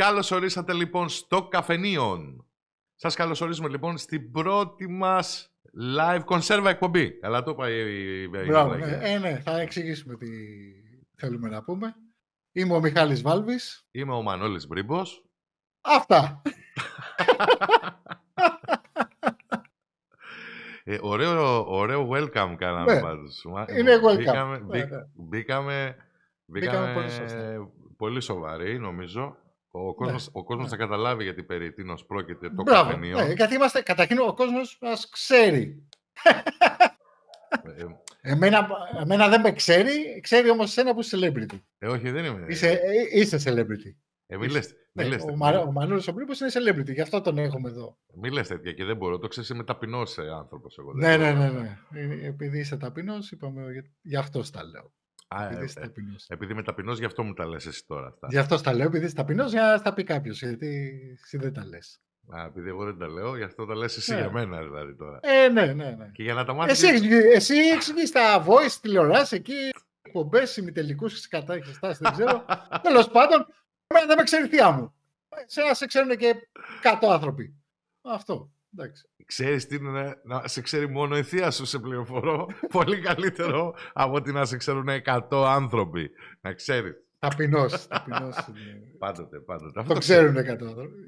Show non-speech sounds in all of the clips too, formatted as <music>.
Καλώς ορίσατε λοιπόν στο Καφενείον. Σας καλωσορίζουμε λοιπόν στην πρώτη μας live κονσέρβα εκπομπή. Καλά το είπα η Μπράβο, ναι. Ε, ναι, θα εξηγήσουμε τι θέλουμε να πούμε. Είμαι ο Μιχάλης Βάλβης. Είμαι ο Μανώλης Μπρίμπος. Αυτά. Ε, ωραίο, ωραίο welcome κάναμε Ναι. πάντως. Μα- Είναι welcome. Μπήκαμε, Ναι, μπή- ναι. μπήκαμε, Μπήκαμε μπήκαμε πολύ σωστά. πολύ σοβαροί νομίζω. Ο κόσμος, ο κόσμος ναι. θα καταλάβει γιατί περί τίνος πρόκειται το Μπράβο. καφενείο. Ναι, γιατί είμαστε, καταρχήν ο κόσμος μας ξέρει. Ε, Εμένα, εμένα δεν με ξέρει, ξέρει όμως εσένα που είσαι celebrity. ε, όχι, δεν είμαι. Είσαι, ε, είσαι celebrity. Ε, μη λες, μη Ναι, λες ο, τέτοια. Μα, ο Μανώλης ο Μπρίπος είναι celebrity, γι' αυτό τον έχουμε εδώ. Μη λες τέτοια και δεν μπορώ. Το ξέρεις, είμαι ταπεινός ε, άνθρωπος εγώ. Ναι, δεν ναι, μπορώ. ναι, ναι. Ε, Επειδή είσαι ταπεινός, είπαμε, για- γι' αυτό τα λέω. Α, Επειδή ε, είσαι ε, ταπεινός. επειδή είμαι ταπεινός, γι' αυτό μου τα λες εσύ τώρα αυτά. Γι' αυτό τα λέω, επειδή είσαι ταπεινός, για να τα πει κάποιος, γιατί εσύ δεν τα λες. Α, επειδή εγώ δεν τα λέω, γι' αυτό τα λες εσύ Ναι. για μένα δηλαδή τώρα. Ε, ναι, ναι, ναι. Και για να τα μάθεις... Εσύ, εξηγεί- εσύ εξηγείς τα voice τηλεοράσει εκεί, εκπομπές, ημιτελικούς κατά εξετάσει, δεν ξέρω. <laughs> Τέλος πάντων, εμένα δεν με ξέρει η θεία μου. Σε σε ξέρουν και 100 άνθρωποι. Αυτό. Εντάξει. Ξέρεις τι είναι να σε ξέρει μόνο η θεία σου σε πληροφορώ. <laughs> Πολύ καλύτερο από ότι να σε ξέρουν 100 άνθρωποι. Να ξέρεις. Ταπεινός. <laughs> Ταπεινός είναι. Πάντοτε, πάντοτε. Το Αυτό ξέρουν 100 άνθρωποι.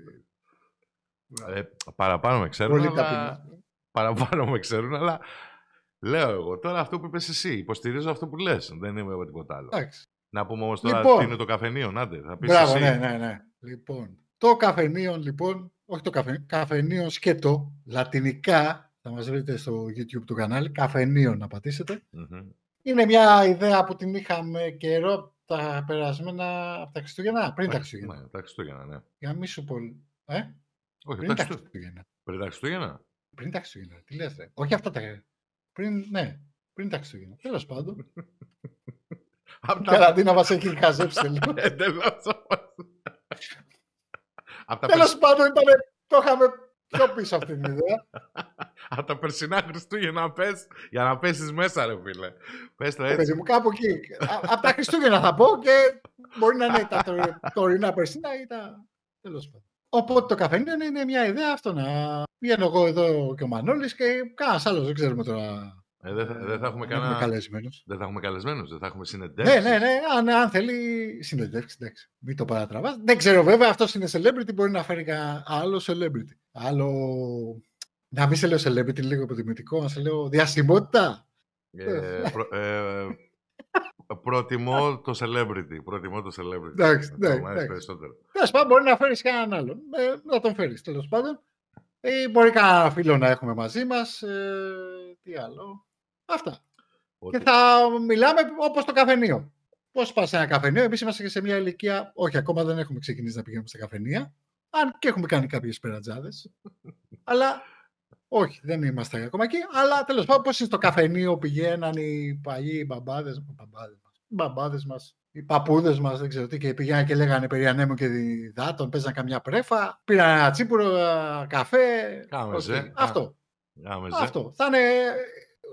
Ε, παραπάνω με ξέρουν, Πολύ αλλά... ταπεινός. παραπάνω με ξέρουν, αλλά λέω εγώ τώρα αυτό που είπες εσύ. Υποστηρίζω αυτό που λες. Δεν είμαι εγώ τίποτα άλλο. Εντάξει. Να πούμε όμως τώρα Λοιπόν. τι είναι το καφενείο, Νάντε. Θα πεις Μπράβο, εσύ. ναι, ναι, ναι. Λοιπόν, το καφενείο, λοιπόν, όχι το καφενείο, καφενείο σκέτο, λατινικά, θα μας βρείτε στο YouTube του κανάλι, καφενείο να πατήσετε. Μμμ. Είναι μια ιδέα που την είχαμε καιρό από τα περασμένα, από τα Χριστούγεννα, πριν τα Χριστούγεννα. Ναι, τα Χριστούγεννα, ναι. Για να μην σου πω, ε, Όχι, πριν τα τα Χριστού- Χριστούγεννα. πριν τα Χριστούγεννα; Πριν τα Χριστούγεννα, τι λες ρε; Όχι αυτά τα, πριν, ναι, πριν τα Χριστούγεννα. Τέλος πάντων, <laughs> Απ' η τα καραντίνα μας έχει χαζέψει λίγο. <laughs> Εντελώς. Απ' τα, Τέλος πάντων, ήταν, το είχαμε πιο πίσω αυτή την ιδέα. <laughs> απ' τα περσινά Χριστούγεννα πες, για να πέσεις μέσα ρε φίλε. Πες το Ε, έτσι. παιδί μου, κάπου εκεί. Από τα Χριστούγεννα θα πω και μπορεί να είναι τα τωρι- τωρινά περσινά ή τα. Τέλος πάντων. Οπότε το καφενείο είναι μια ιδέα αυτό να βγαίνω εγώ εδώ και ο Μανώλης και κανένας άλλος δεν ξέρουμε τώρα. Ε, δεν, θα, δεν θα έχουμε αν έχουμε κανένα... καλεσμένους. Δεν θα έχουμε καλεσμένους, δεν θα έχουμε Ναι, συνεντεύξεις. ναι, ναι. Αν, αν θέλει συνεντεύξεις, εντάξει. Μην το παρατραβάς. Δεν ξέρω βέβαια, αυτός είναι celebrity. Μπορεί να φέρει κανένα άλλο celebrity. Άλλο. Να μην σε λέω celebrity, λίγο υποτιμητικό, να σε λέω διασημότητα. Ε, προ- ε, προτιμώ το celebrity. Προτιμώ το celebrity. Εντάξει, Αυτό εντάξει, μου αρέσει εντάξει. περισσότερο. Τέλος πάντων, μπορεί να φέρεις κανέναν άλλον. Ε, να τον φέρεις τέλος πάντων. Ή μπορεί κανένα φίλο να έχουμε μαζί μας. Ε, τι άλλο. Αυτά. Ότι- Και θα μιλάμε όπως το καφενείο. Πώς πας σε ένα καφενείο, εμείς είμαστε και σε μια ηλικία. Όχι, ακόμα δεν έχουμε ξεκινήσει να πηγαίνουμε στα καφενεία. Αν και έχουμε κάνει κάποιες περατζάδε. <laughs> αλλά όχι, δεν είμαστε ακόμα εκεί. Αλλά τέλος πάντων, πώς είναι στο καφενείο πηγαίναν οι παλιοί οι μπαμπάδες μπαμπάδες μας, οι μπαμπάδες μας, οι παππούδες μας, δεν ξέρω τι, και πηγαίναν και λέγανε περί ανέμου και διδάτων, παίζαν καμιά πρέφα, πήραν ένα τσίπουρο, ένα καφέ. Κάμεζε. οκ. Αυτό. Άμεσα. Αυτό. Θα είναι...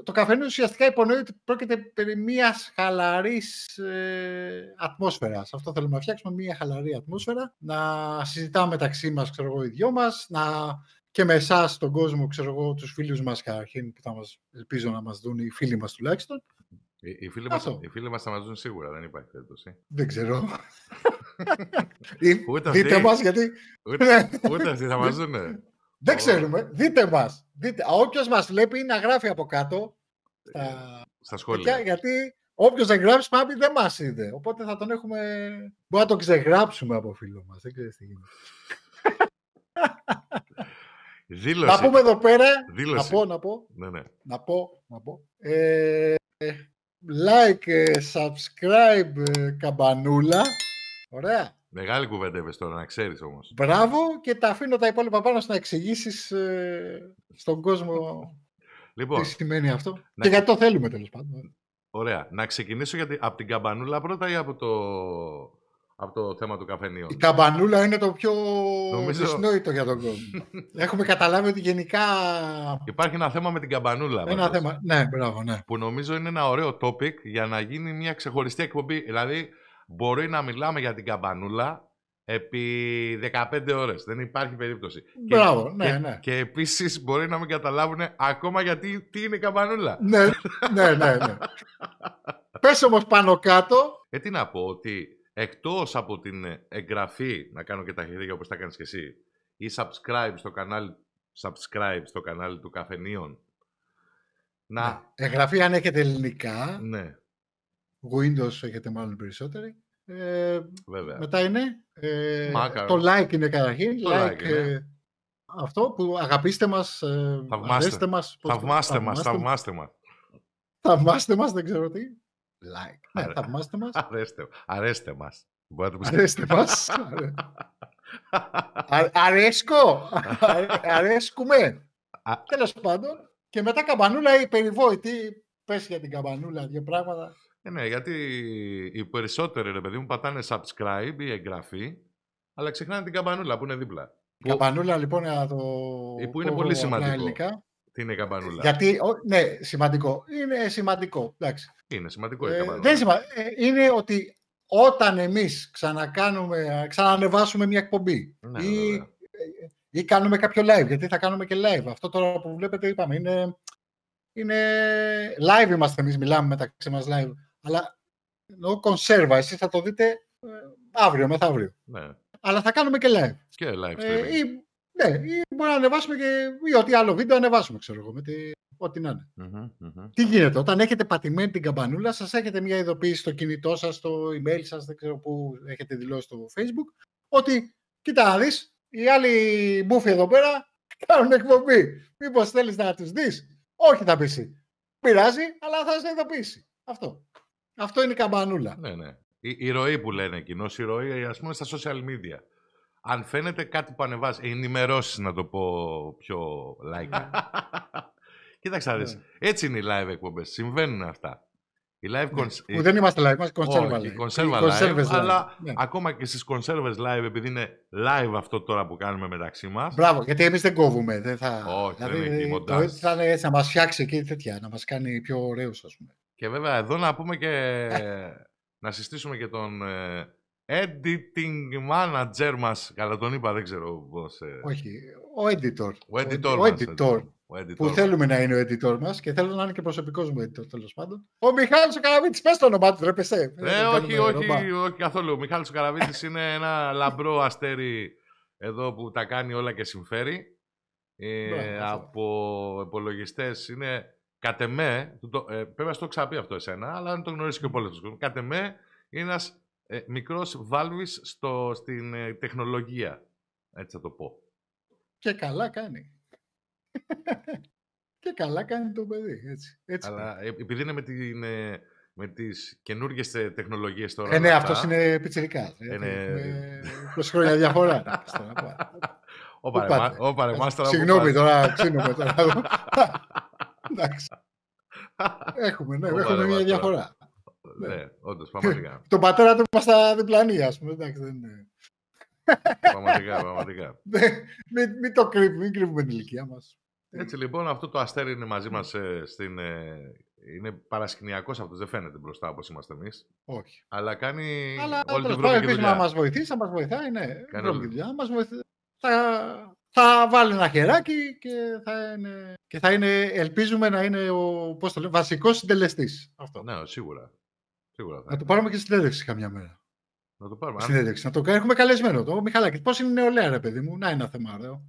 Το καφενείο ουσιαστικά υπονοεί ότι πρόκειται περί μιας χαλαρής ε, ατμόσφαιρας. Αυτό θέλουμε να φτιάξουμε, μια χαλαρή ατμόσφαιρα. Να συζητάμε μεταξύ μας, ξέρω εγώ, οι δυο μας. Να... Και με εσάς, τον κόσμο, ξέρω εγώ, τους φίλους μας καταρχήν που θα μας, ελπίζω να μας δουν οι φίλοι μας τουλάχιστον. Οι, οι φίλοι μας, Αυτό. οι φίλοι μας θα μας δουν σίγουρα, δεν υπάρχει περίπτωση. Δεν ξέρω. Ή- <laughs> Ούτε Δείτε αυτοί. μας, γιατί Ούτε, Ναι. ούτε αυτοί θα μας δουν. δεν Ω. ξέρουμε. Δείτε μας. Δείτε. Όποιος μας βλέπει να γράφει από κάτω. Στα... Στα τέτοια, σχόλια. γιατί όποιος δεν γράψει πάμε δεν μας είδε. Οπότε θα τον έχουμε. Μπορεί να τον ξεγράψουμε από φίλο μας. Δεν ξέρεις τι γίνεται. Δήλωση. Να πούμε εδώ πέρα. Να Δήλωση. πω, να πω. Ναι, ναι. Να πω. Να πω. Ε, like, ε, subscribe, ε, καμπανούλα. Ωραία. Μεγάλη κουβέντα είπες τώρα, να ξέρεις όμως. Μπράβο και τα αφήνω τα υπόλοιπα πάνω στο να εξηγήσεις στον κόσμο Λοιπόν, τι σημαίνει αυτό; να- Και γιατί το θέλουμε τέλος πάντων. ωραία. Να ξεκινήσω γιατί, από την καμπανούλα πρώτα ή από το, από το θέμα του καφενείου; Η καμπανούλα είναι το πιο Νομίζω- δυσνόητο για τον κόσμο. <laughs> Έχουμε καταλάβει ότι γενικά. Υπάρχει ένα θέμα με την καμπανούλα. Ένα πάντως, θέμα. Ναι, μπράβο, ναι. Που νομίζω είναι ένα ωραίο topic για να γίνει μια ξεχωριστή εκπομπή. Δηλαδή, μπορεί να μιλάμε για την καμπανούλα επί 15 ώρες. Δεν υπάρχει περίπτωση. Μπράβο, ναι, και, ναι. Και επίσης μπορεί να μην καταλάβουν ακόμα γιατί τι είναι η καμπανούλα. ναι, ναι, ναι, ναι. Πες όμως πάνω κάτω. Ε, τι να πω, ότι εκτός από την εγγραφή, να κάνω και τα χέρια όπως τα κάνεις και εσύ, ή subscribe στο κανάλι, subscribe στο κανάλι του Καφενείων, να... Ναι. Εγγραφή αν έχετε ελληνικά. Ναι, Windows έχετε μάλλον περισσότεροι. Ε, βέβαια. μετά είναι. Ε, Μάκαρο. το like είναι καταρχήν. Το like, like είναι. ε, αυτό που αγαπήστε μας, ε, Θαυμάστε. αρέστε μας. πώς το- Θαυμάστε μας, θαυμάστε μας. Θαυμάστε μας, δεν ξέρω τι. Like. Ναι, Αρέ- θαυμάστε μας. Αρέστε, αρέστε μας. Μπορεί να το πεις. Αρέστε μας. Α, αρέσκω. Α- αρέσκουμε. Α. Τέλος πάντων. Και μετά καμπανούλα η περιβόητη. Πες για την καμπανούλα δύο πράγματα. Ε, ναι, γιατί οι περισσότεροι, ρε παιδί μου, πατάνε subscribe ή εγγραφή, αλλά ξεχνάνε την καμπανούλα που είναι δίπλα. Η καμπανούλα λοιπόν να το Ε, που είναι πω πολύ απλά σημαντικό. ελληνικά. Τι είναι η καμπανούλα; Γιατί, ο- ναι, σημαντικό. Είναι σημαντικό. Εντάξει. Είναι σημαντικό η Ε, καμπανούλα. δεν είναι σημαντικό. είναι ότι όταν εμείς ξανακάνουμε, ξανανεβάσουμε μια εκπομπή Ναι, ή, βέβαια. ή κάνουμε κάποιο live, γιατί θα κάνουμε και live. Αυτό τώρα που βλέπετε είπαμε είναι, είναι live είμαστε εμείς, μιλάμε μεταξύ μας live. Αλλά εννοώ κονσέρβα, εσείς θα το δείτε ε, αύριο, μεθαύριο. Ναι. Αλλά θα κάνουμε και live. Και live Ε, streaming. ή, ναι, ή μπορεί να ανεβάσουμε και ή ό,τι άλλο βίντεο ανεβάσουμε, ξέρω εγώ, με τη, ό,τι να είναι. Μμμ, μμμ. Τι γίνεται, όταν έχετε πατημένη την καμπανούλα, σας έχετε μια ειδοποίηση στο κινητό σας, στο email σας, δεν ξέρω πού έχετε δηλώσει στο facebook, ότι κοίτα να δεις, οι άλλοι μπούφοι εδώ πέρα κάνουν εκπομπή. Μήπως θέλεις να τους δεις; Όχι θα πεις εσύ. Πειράζει, αλλά θα σε ειδοποιήσει. Αυτό. Αυτό είναι η καμπανούλα. Ναι, ναι. Η, η ροή που λένε κοινώ, η ροή ας πούμε στα social media. Αν φαίνεται κάτι που ανεβάζει, ενημερώσεις να το πω πιο like. <laughs> Κοίταξε να δεις. Ναι. Έτσι είναι οι live εκπομπές. Συμβαίνουν αυτά. Οι live Ναι, cons- Που δεν είμαστε live, είμαστε κονσέρβα Όχι, live. κονσέρβα Οι live, κονσέρβες αλλά Ναι. ακόμα και στις κονσέρβες live, επειδή είναι live αυτό τώρα που κάνουμε μεταξύ μας, Μπράβο, γιατί εμείς δεν κόβουμε. Δεν θα... Όχι, δεν δηλαδή, έχει το μοντάζ. έτσι θα είναι έτσι, να μας φτιάξει εκεί τέτοια, να μας κάνει πιο ωραίους, ας πούμε. Και βέβαια εδώ να πούμε και <laughs> να συστήσουμε και τον ε, editing manager μας. Καλά τον είπα, δεν ξέρω πώς. ε, Όχι, ο editor. Ο editor ο μας, editor. Ο editor που μας. θέλουμε να είναι ο editor μας και θέλω να είναι και προσωπικός μου editor τέλος πάντων. Ο Μιχάλης ο Καραβίτης, πες το όνομά του, ρε πεσέ. Ε, Δεν όχι, κάνουμε όχι, ρομπά. όχι καθόλου. Ο Μιχάλης ο Καραβίτης είναι ένα λαμπρό αστέρι εδώ που τα κάνει όλα και συμφέρει. Ε, Μπράβο, αυτό. από υπολογιστές είναι κατ' εμέ, του το, ε, πρέπει να στο ξαπεί αυτό εσένα, αλλά αν το γνωρίζει και ο πόλεμος. Κατ' εμέ είναι ένας ε, μικρός βάλβη στην ε, τεχνολογία. Έτσι θα το πω. Και καλά κάνει. <laughs> και καλά κάνει το παιδί, έτσι. έτσι Αλλά ε, επειδή είναι με, την, ε, με τις καινούργιες ε, τεχνολογίες τώρα. ε, ναι, όλα αυτός αυτά, είναι πιτσιρικάς. ε, Είναι- έχουμε 20 χρόνια διαφορά. <laughs> να πεις τώρα, πά. Ο Πού παρεμά- πάτε; ο παρεμάστρα. Συγγνώμη τώρα, ξύνομαι τώρα. <laughs> Εντάξει. Έχουμε, ναι, Ο έχουμε μια παρεμάστρα. διαφορά. Ναι, όντως, πραγματικά. <laughs> Τον πατέρα του είμαστε στα διπλανή, ας πούμε. Εντάξει, δεν είναι. <laughs> πραγματικά, πραγματικά. Δεν- Μην, μην το κρύβουμε, μην κρύβουμε την ηλικία μας. Έτσι λοιπόν, αυτό το αστέρι είναι μαζί μας ε, στην... ε, είναι παρασκηνιακός αυτός, δεν φαίνεται μπροστά όπως είμαστε εμείς. Όχι. Αλλά κάνει Αλλά όλη τέλος την πάντων, βρώμικη ελπίζουμε δουλειά. να μας βοηθήσει, θα μας βοηθάει, ναι. Κάνει βρώμικη όλη- δουλειά, μας βοηθάει. Θα, θα βάλει ένα χεράκι και θα είναι, και θα είναι, ελπίζουμε να είναι ο πώς το λέμε, βασικός συντελεστής. Αυτό. Ναι, σίγουρα. Σίγουρα θα Να είναι. το πάρουμε και στη συνέντευξη καμιά μέρα. Να το πάρουμε. Αν- Συνέντευξη. Να το κάνουμε. Έχουμε καλεσμένο το. Μιχαλάκης, πώς είναι η νεολαία, ρε παιδί μου; Να είναι ένα θέμα, ωραίο.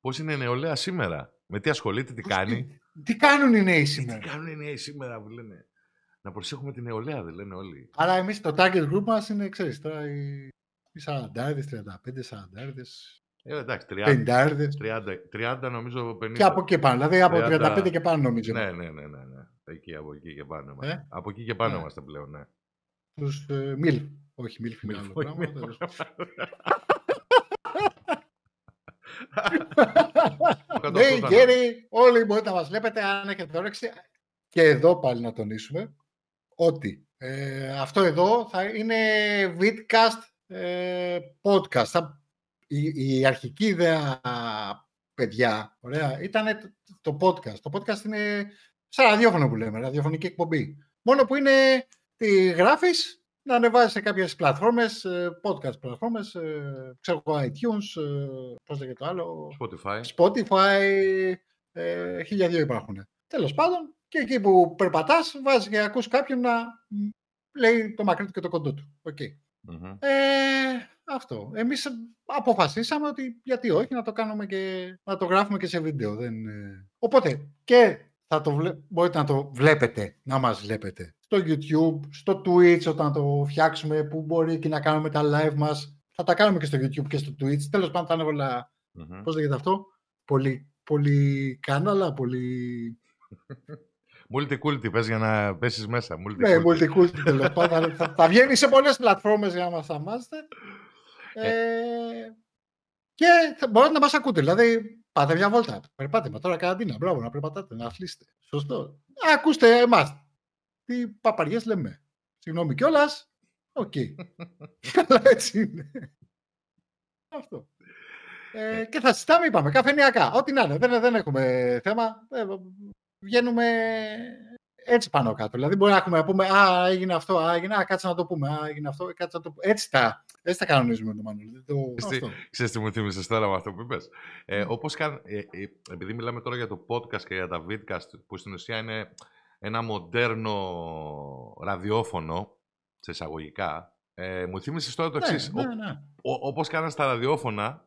Πώς είναι η νεολαία σήμερα; Με τι ασχολείται, τι κάνει; Τι, τι κάνουν οι νέοι Τι σήμερα; κάνουν οι νέοι σήμερα που λένε; Να προσέχουμε τη νεολαία, δεν λένε όλοι. Άρα εμείς το target group μας είναι, ξέρεις, τώρα οι, οι 40, 35, 40, Ε, εντάξει, 30, 50. 30, 30 νομίζω 50. Και από εκεί πάνω. Δηλαδή από 30. 35 και πάνω νομίζω. Ναι, ναι, ναι, ναι, ναι. Εκεί, από εκεί και πάνω είμαστε. Ε; Από εκεί και πάνω Ναι. είμαστε πλέον, ναι. Τους ε, μιλ. Όχι, μιλ είναι άλλο Όχι, πράγμα. μιλ. τέλος. Κάτω Ναι, αυτό ήταν. γέροι, όλοι μπορείτε να μας βλέπετε αν έχετε όρεξη. Και εδώ πάλι να τονίσουμε ότι ε, αυτό εδώ θα είναι vidcast ε, podcast. Θα- η, η αρχική ιδέα, παιδιά, ωραία, ήταν το, το podcast. Το podcast είναι σαν ραδιόφωνο που λέμε, ραδιοφωνική εκπομπή. Μόνο που είναι, τη γράφεις να ανεβάζει σε κάποιες πλατφόρμες, ε, podcast πλατφόρμες, ε, ξέρω εγώ, iTunes, ε, πώς λέγεται το άλλο, Spotify. Spotify, ε, χίλια δύο υπάρχουν. Τέλος πάντων, και εκεί που περπατάς, βάζεις και ακούς κάποιον να μ, λέει το μακρύ του και το κοντό του. Οκ. Μμμ. Ε, αυτό. Εμείς αποφασίσαμε ότι γιατί όχι να το κάνουμε και να το γράφουμε και σε βίντεο. Δεν, ε. Οπότε και θα το βλέ... μπορείτε να το βλέπετε, να μας βλέπετε στο YouTube, στο Twitch όταν το φτιάξουμε που μπορεί και να κάνουμε τα live μας. Θα τα κάνουμε και στο YouTube και στο Twitch. Τέλος πάντων θα είναι όλα, Μμμ. πώς λέγεται αυτό, πολύ, πολύ κάναλα, πολύ... <laughs> Multi-culti, πες για να πέσεις μέσα. Ναι, Multi-culti. multi τέλος <laughs> πάντων. θα, θα βγαίνει σε πολλές πλατφόρμες για να μας αμάστε. Ε, και θα μπορείτε να μας ακούτε. Δηλαδή, πάτε μια βόλτα. Περπάτημα τώρα καραντίνα. Μπράβο, να περπατάτε, να αθλήσετε. Σωστό. Ακούστε εμάς. Τι παπαριές λέμε. Συγγνώμη κιόλας. Οκ. <laughs> Αλλά έτσι είναι. Αυτό. Ε, και θα συζητάμε, είπαμε, καφενιακά. Ό,τι να είναι. Δεν, δεν έχουμε θέμα. Ε, βγαίνουμε έτσι πάνω κάτω. Δηλαδή, μπορεί να έχουμε να πούμε Α, έγινε αυτό, Α, έγινε, Α, κάτσε να το πούμε. Α, έγινε αυτό, κάτσε να το πούμε. Έτσι τα, έτσι τα κανονίζουμε το Μανώλη. Το, Στη- αυτό. Ξέρεις τι μου θύμισες τώρα με αυτό που είπες; Ε, όπως καν, ε, ε, επειδή μιλάμε τώρα για το podcast και για τα vidcast, που στην ουσία είναι ένα μοντέρνο ραδιόφωνο, σε εισαγωγικά, ε, μου θύμισες τώρα το Ναι, εξής. ναι, Ο- ναι. ο- όπως κάναν στα ραδιόφωνα,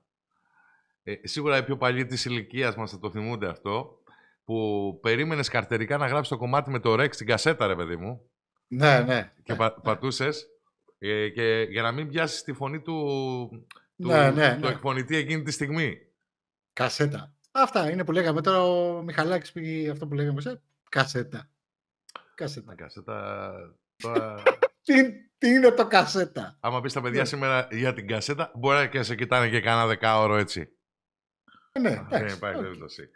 ε, σίγουρα οι πιο παλιοί της ηλικίας μας θα το θυμούνται αυτό, που περίμενες καρτερικά να γράψεις το κομμάτι με το ρεξ στην κασέτα, ρε παιδί μου, ναι, ναι. και πα, πατούσες, ε, και για να μην πιάσεις τη φωνή του, του, Ναι, ναι, του ναι. εκφωνητή εκείνη τη στιγμή. Κασέτα. Αυτά είναι που λέγαμε τώρα ο Μιχαλάκης πήγε αυτό που λέγαμε σε κασέτα. Κασέτα. Τα κασέτα. Τώρα, <laughs> Τι, τι είναι το κασέτα; άμα πεις στα παιδιά Ναι. σήμερα για την κασέτα, μπορεί και σε κοιτάνε και κάνα δεκάωρο έτσι. Ναι, Δεν εντάξει, υπάρχει οκ. περίπτωση.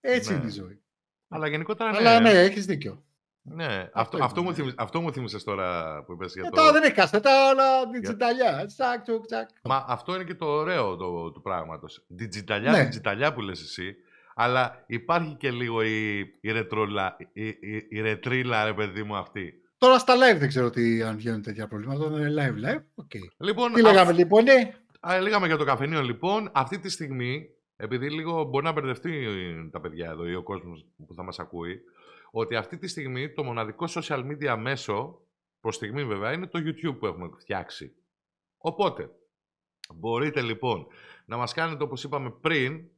Έτσι Ναι. είναι η ζωή. Αλλά γενικότερα ναι. Αλλά ναι, έχεις δίκιο. Ναι, αυτό, είναι, αυτό, μου ναι. θύμισες, αυτό μου θύμισες τώρα που είπες για Ε, το... τώρα δεν έχει κασέτα, όλα ντιτζιταλιά. Τσακ, τσουκ, τσακ. Μα αυτό είναι και το ωραίο το, του πράγματος. Ντιτζιταλιά, Ναι. ντιτζιταλιά που λες εσύ, αλλά υπάρχει και λίγο η, η, ρετρόλα, η, η, η ρετρίλα, ρε παιδί μου, αυτή. Τώρα στα live δεν ξέρω τι, αν βγαίνουν τέτοια προβλήματα. Όταν είναι live, live. οκ. Λοιπόν, Τι λέγαμε λοιπόν, ε; Α, λέγαμε για το καφενείο λοιπόν. Αυτή τη στιγμή, επειδή λίγο μπορεί να μπερδευτεί τα παιδιά εδώ ή ο κόσμος που θα μας ακούει, ότι αυτή τη στιγμή το μοναδικό social media μέσο, προς στιγμή βέβαια, είναι το YouTube που έχουμε φτιάξει. Οπότε, μπορείτε λοιπόν να μας κάνετε όπως είπαμε πριν,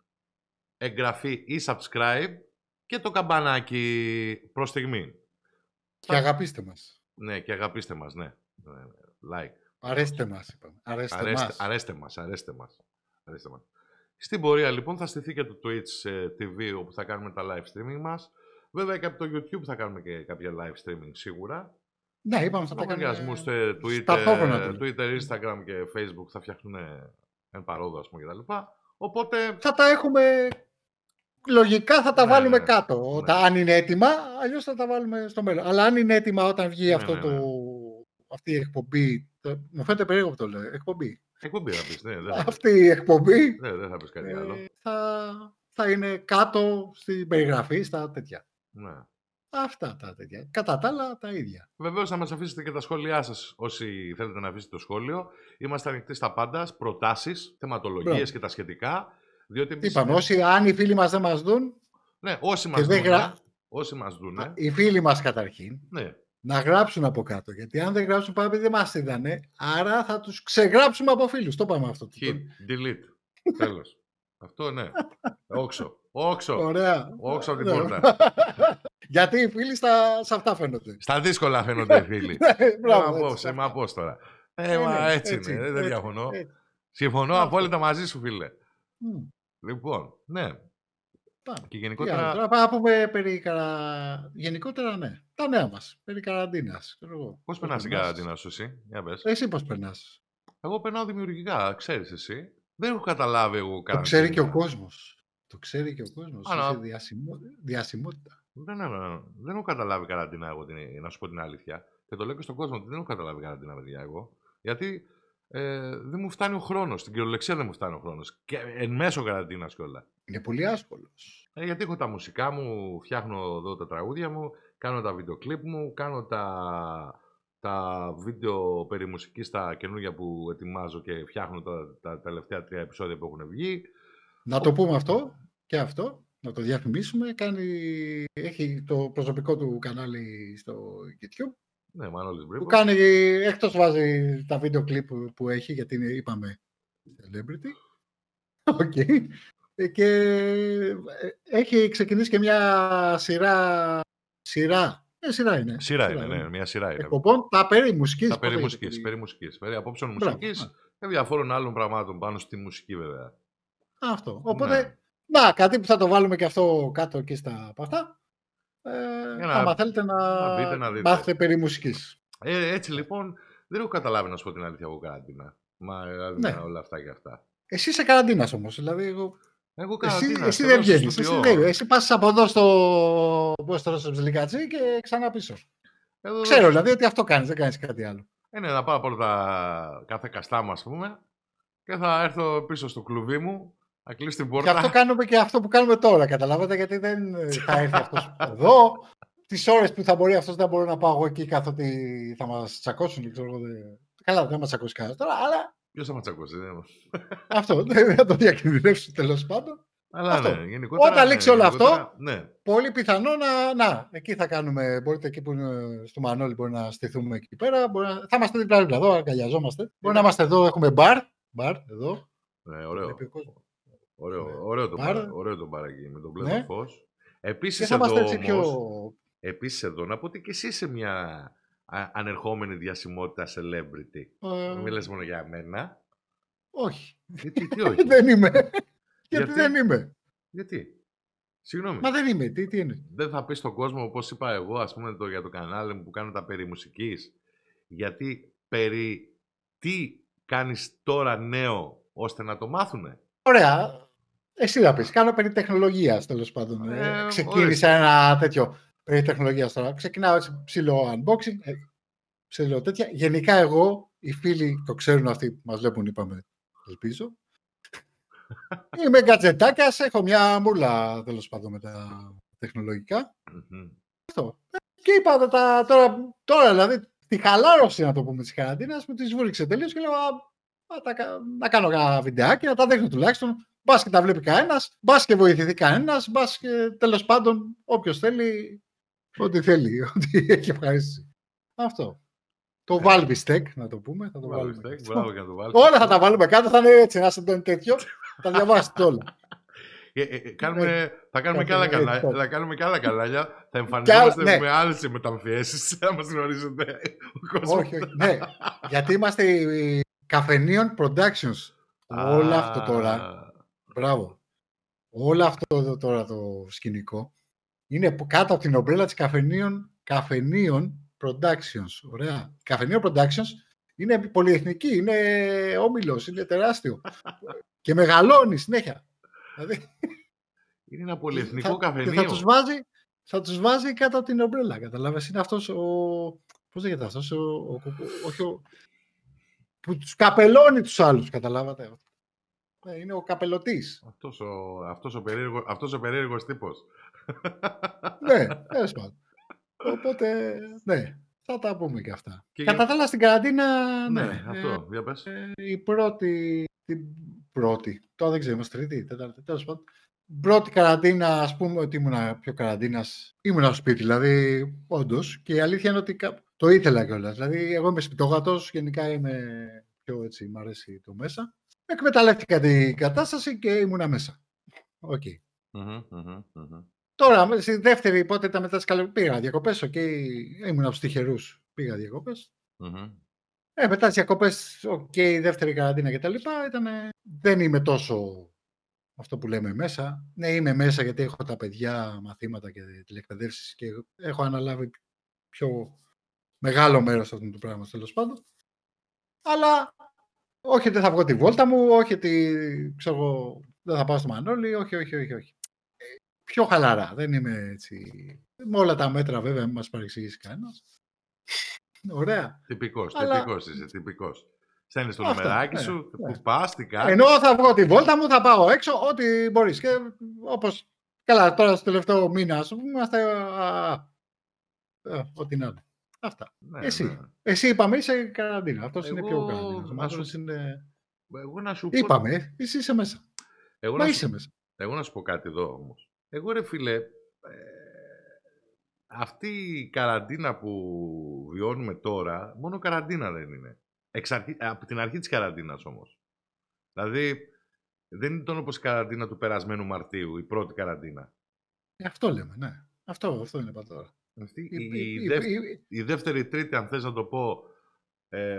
εγγραφή ή subscribe και το καμπανάκι προς στιγμή. Και αγαπήστε μας. Ναι, και αγαπήστε μας, ναι. Ε, Like. Αρέστε μας, είπαμε. Αρέστε, Αρέστε, μας. αρέστε μας, αρέστε μας. Αρέστε μας. Στην πορεία λοιπόν θα στηθεί και το Twitch ε, TV όπου θα κάνουμε τα live streaming μας. Βέβαια και από το YouTube θα κάνουμε και κάποια live streaming σίγουρα. Ναι, είπαμε θα τα Λογαριασμούς κάνουμε σε Twitter, ταυτόχρονα του. Twitter, Instagram και Facebook θα φτιάχνουν ε, εν παρόδο ας πούμε κτλ. Οπότε Θα τα έχουμε... Λογικά θα τα Ναι, βάλουμε ναι. κάτω. Ναι. Όταν, αν είναι έτοιμα, αλλιώς θα τα βάλουμε στο μέλλον. Αλλά αν είναι έτοιμα όταν βγει Ναι, αυτό ναι, το... ναι. αυτή η εκπομπή. Το... Μου φαίνεται περίεργο που το λέω. Εκπομπή. εκπομπή θα πεις, ναι, δεν θα, Αυτή η εκπομπή ναι, δεν θα πεις κάτι ε, άλλο. θα, θα είναι κάτω στην περιγραφή, στα τέτοια. Ναι. Αυτά τα τέτοια. Κατά τα άλλα, τα ίδια. Βεβαίως, να μα αφήσετε και τα σχόλιά σας όσοι θέλετε να αφήσετε το σχόλιο. Είμαστε ανοιχτοί στα πάντα, προτάσεις, θεματολογίες Μπράβο. και τα σχετικά. Διότι Τι εμείς- είπαμε, όσοι, αν οι φίλοι μας δεν μας δουν, Ναι, όσοι μας και δεν δουν. γρα- Όσοι μας δουν. α, οι φίλοι μας καταρχήν, Ναι. να γράψουν από κάτω. Γιατί αν δεν γράψουν πάμε δεν μας είδανε, άρα θα τους ξεγράψουμε από φίλους. Το είπαμε αυτό. Hit, delete. Τέλος. Αυτό ναι. Όξο. Όξο. Ωραία. Όξο από την Ναι. πόρτα. <laughs> Γιατί οι φίλοι στα, σε αυτά φαίνονται. Στα δύσκολα φαίνονται οι φίλοι. <laughs> Μπράβο, Μα πώς, έτσι, ε, μα αυτά. πώς τώρα. Ε, Ε, μα ναι, έτσι έτσι, είναι, δεν έτσι, διαφωνώ. έτσι. Συμφωνώ Αυτό. απόλυτα μαζί σου, φίλε. Μμ. Λοιπόν, ναι. Πάμε. Και Τι άλλο, γενικότερα. Τώρα πάμε να πούμε περί καρα... Γενικότερα, ναι. Τα νέα μας. Περί καραντίνας. ξέρω εγώ. Πώς περνάς την περνάς. καραντίνα σου, εσύ, για πες. Εσύ πώς περνάς. Εγώ περνάω δημιουργικά, ξέρεις εσύ. Δεν έχω καταλάβει εγώ Το καραντίνα. ξέρει και ο κόσμος. Το ξέρει και ο κόσμος. Α, να. Είσαι διασημο... διασημότητα. Δεν, έχω- δεν έχω καταλάβει καραντίνα εγώ, την, να σου πω την αλήθεια. Και το λέω και στον κόσμο ότι δεν έχω καταλάβει καραντίνα, παιδιά, εγώ. Γιατί ε, δεν μου φτάνει ο χρόνος. Στην κυριολεξία δεν μου φτάνει ο χρόνος. Και εν μέσω καραντίνας κιόλα. Είναι πολύ άσχολος. Ε, γιατί έχω τα μουσικά μου, φτιάχνω εδώ τα τραγούδια μου, κάνω τα βίντεο κλιπ μου, κάνω τα, τα βίντεο περί μουσικής, τα καινούργια που ετοιμάζω και φτιάχνω τα, τα τελευταία τρία επεισόδια που έχουν βγει. Να το πούμε αυτό και αυτό, να το διαφημίσουμε. Κάνει, έχει το προσωπικό του κανάλι στο YouTube. Ναι, Μανώλης Που Μπρίπος. κάνει, εκτός βάζει τα βίντεο κλιπ που, που έχει, γιατί είναι, είπαμε, celebrity. <laughs> Οκ. Ε, Και ε, έχει ξεκινήσει και μια σειρά, σειρά, ε, σειρά είναι. Σειρά είναι, ναι, μια σειρά είναι. Εκπομπών, τα περί μουσικής. Τα πώς περί λέγεται, μουσικής, περί- περί μουσικής, περί απόψεων Μπράβο, μουσικής ναι. και διαφόρων άλλων πραγμάτων πάνω στη μουσική βέβαια. Αυτό. Οπότε, Ναι. να, κάτι που θα το βάλουμε και αυτό κάτω εκεί στα από αυτά. Ε, Για να- άμα θέλετε να, να μπείτε, να δείτε. μάθετε περί μουσικής. Ε, έτσι λοιπόν, δεν έχω καταλάβει να σου πω την αλήθεια από καραντίνα. Μα δηλαδή, Ναι. με όλα αυτά και αυτά. Εσύ είσαι καραντίνας όμως, δηλαδή εγώ... Εγώ Εσύ, καραντίνα, εσύ εδώ δεν στο βγαίνεις, εσύ, στούντιο. δεν, εσύ πας από εδώ στο, πώς το λέω, στο Ψιλικατσί και ξανά πίσω. Εδώ- Ξέρω δηλαδή ότι αυτό κάνεις, δεν κάνεις κάτι άλλο. Είναι να πάω πρώτα κάθε καστά μου, ας πούμε, και θα έρθω πίσω στο κλουβί μου, θα κλείσω την Και πόρτα. αυτό κάνουμε και αυτό που κάνουμε τώρα, καταλάβατε, γιατί δεν ε, θα έρθει αυτός εδώ. Τις ώρες που θα μπορεί αυτός δεν μπορώ να πάω εγώ εκεί καθότι θα μας τσακώσουν. Ξέρω, εγώ, δεν- Καλά, δεν μας τσακώσει κανένας τώρα, αλλά Ποιος θα με τσακώσει, δεν αυτό <laughs> δεν θα το διακινδυνεύσω τέλος πάντων. Αλλά Αυτό. ναι, γενικότερα. Όταν ναι, λήξει όλο αυτό, γενικότερα, Ναι, Πολύ πιθανό να, να, εκεί θα κάνουμε, μπορείτε εκεί που είναι στο Μανώλη, μπορεί να στηθούμε εκεί πέρα, μπορεί να, θα είμαστε δίπλα δίπλα εδώ, αγκαλιαζόμαστε. Μπορεί να είμαστε εδώ, έχουμε μπαρ, μπαρ εδώ. ναι, ωραίο. βλέπει ο κόσμος. Ωραίο, Ναι. ωραίο το Μπαρ. μπαρ, ωραίο το μπαρ εκεί με τον μπλε Ναι. το φως. Και Επίσης θα εδώ είμαστε έτσι όμως, πιο... επίσης εδώ, να πω ότι και εσύ είσαι μια α, ανερχόμενη διασημότητα celebrity. ε, Μην μιλάς μόνο για μένα. όχι, Γιατί, τι όχι; <laughs> δεν είμαι. Γιατί, Γιατί; δεν είμαι. Γιατί; Συγγνώμη. Μα δεν είμαι, τι, τι είναι; δεν θα πεις στον κόσμο, όπως είπα εγώ, ας πούμε, το, για το κανάλι μου που κάνω τα περί μουσικής, γιατί περί τι κάνεις τώρα νέο ώστε να το μάθουνε; Ωραία. Εσύ θα πεις, κάνω περί τεχνολογίας τέλος πάντων. Ε, Ε, ξεκίνησα ένα τέτοιο περί τεχνολογίας τώρα. Ξεκινάω έτσι ψηλό unboxing, ε, ψηλό τέτοια. Γενικά εγώ, οι φίλοι το ξέρουν αυτοί που μας βλέπουν, είπαμε, ελπίζω. <laughs> Είμαι γκατζετάκας, έχω μια μούλα τέλος πάντων με τα τεχνολογικά. Μμμ. Αυτό. Ε, Και είπα τα, τα- τώρα, τώρα δηλαδή, τη χαλάρωση να το πούμε της καραντίνας, μου τη βούριξε τελείως και λέω «Α, α, τα κα- να κάνω ένα βιντεάκι, να τα δείχνω τουλάχιστον. Μπας και τα βλέπει κανένας, μπας και βοηθηθεί κανένας, μπας και τέλος πάντων όποιος θέλει, ό,τι θέλει, <laughs> ό,τι έχει ευχαρίστηση. Αυτό. Το Ναι. Valve Stack, να το πούμε. Θα το Βάλε βάλουμε. steak, και αυτό. Μπράβο για να το βάλεις. Όλα θα τα βάλουμε κάτω, θα είναι έτσι, να σε τον τέτοιο. θα διαβάσετε όλα. Ε, ε, ε, κάνουμε, θα κάνουμε και Κάτι άλλα έτσι, κανάλια. έτσι. Θα κάνουμε και άλλα κανάλια. Θα εμφανιζόμαστε ναι. με άλλες μεταμφιέσεις. <laughs> Θα μας γνωρίζετε ο κόσμος. όχι, όχι. Ναι, γιατί είμαστε οι Καφενείων Productions. Όλα αυτό τώρα. Α, Μπράβο. Όλο αυτό εδώ τώρα το σκηνικό είναι που κάτω από την ομπρέλα της καφενείων, καφενείων Productions. Ωραία. Καφενείων Productions είναι πολυεθνική, είναι όμιλος, είναι τεράστιο. <laughs> και μεγαλώνει συνέχεια. Δηλαδή, Είναι ένα πολυεθνικό θα, και καφενείο. θα τους βάζει, θα τους βάζει κάτω από την ομπρέλα. Καταλάβες, είναι αυτός ο... Πώς λέγεται αυτός, ο, ο, ο- όχι ο, που τους καπελώνει τους άλλους, καταλάβατε. Ε, Είναι ο καπελωτής. Αυτός ο, αυτός ο, περίεργο, αυτός ο περίεργος τύπος. ναι, τέλος πάντων. Οπότε, ναι, θα τα πούμε και αυτά. Και Κατά για- τα άλλα στην καραντίνα, ναι. Ναι, αυτό. Για πες. ε, η πρώτη, την πρώτη, τώρα δεν ξέρω, είμαστε τρίτη, τέταρτη, τέλος πάντων. Πρώτη καραντίνα, ας πούμε ότι ήμουν πιο καραντίνας, ήμουν στο σπίτι, δηλαδή, όντως. Και η αλήθεια είναι ότι κα- το ήθελα κιόλας. Δηλαδή, εγώ είμαι σπιτόγατος, γενικά είμαι πιο έτσι, μ' αρέσει το μέσα. Εκμεταλλεύτηκα την κατάσταση και ήμουνα μέσα. Οκ. Μμμ, μμμ, μμμ. Τώρα, με- στη δεύτερη, πότε ήταν μετά τι καλοκαίρι, πήγα διακοπές. Οκ, ήμουν από τους τυχερούς. Πήγα διακοπές. Μμμ. Ε, μετά τις διακοπές, οκ, η δεύτερη καραντίνα κτλ. Δεν είμαι τόσο αυτό που λέμε μέσα. Ναι, είμαι μέσα γιατί έχω τα παιδιά, μαθήματα και τηλεκπαιδεύσεις και έχω αναλάβει πιο μεγάλο μέρος αυτού του πράγματος τέλος πάντων. Αλλά όχι ότι θα βγω τη βόλτα μου, όχι ότι ξέρω, εγώ, δεν θα πάω στο Μανώλη, όχι, όχι, όχι. όχι. Ε, Πιο χαλαρά, δεν είμαι έτσι. Με όλα τα μέτρα βέβαια, μην μας παρεξηγήσει κανένας. Ωραία. Τυπικός, Αλλά- τυπικός είσαι, τυπικός. Στέλνεις το Αυτό, νομεράκι ναι, σου, ναι. που πας, τι κάνεις. Ενώ θα βγω τη βόλτα μου, θα πάω έξω, ό,τι μπορείς. Και όπως, καλά, τώρα στο τελευταίο μήνα, ας πούμε, είμαστε, α, α, ό,τι να είναι. Αυτά. Ναι, Εσύ. ναι. Εσύ είπαμε είσαι καραντίνα. Αυτός είναι πιο Εγώ, καραντίνας. Ο να σου- Μάνος είναι... Εγώ να σου πω... Είπαμε, ε, εσύ είσαι μέσα. Εγώ Μα να, είσαι σου, μέσα. εγώ να σου πω κάτι εδώ όμως. Εγώ ρε φίλε, ε, αυτή η καραντίνα που βιώνουμε τώρα, μόνο καραντίνα δεν είναι. Εξ αρχή- από την αρχή της καραντίνας όμως. Δηλαδή, δεν ήταν όπως η καραντίνα του περασμένου Μαρτίου, η πρώτη καραντίνα. Ε, αυτό λέμε, ναι. Αυτό, αυτό είναι τώρα. Αυτή, Η- η, η- η η- δεύ- η- η δεύτερη, τρίτη, αν θες να το πω, ε,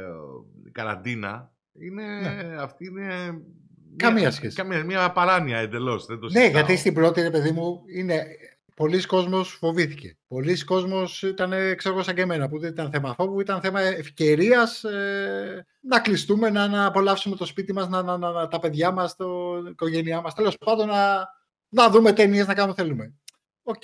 καραντίνα, είναι, Ναι. αυτή είναι... Καμία μια- σχέση. Καμία, μια παράνοια εντελώς. Δεν το Ναι, συζητάω. γιατί στην πρώτη, ρε παιδί μου, είναι... Πολύς κόσμος φοβήθηκε. Πολύς κόσμος ήταν, ε, ξέρω εγώ, σαν και εμένα, που δεν ήταν θέμα φόβου, ήταν θέμα ευκαιρίας ε, να κλειστούμε, να, να απολαύσουμε το σπίτι μας, να, να, να, να- τα παιδιά μας, το η οικογένειά μας. Τέλος πάντων, να, να δούμε ταινίες, να κάνουμε θέλουμε. Οκ.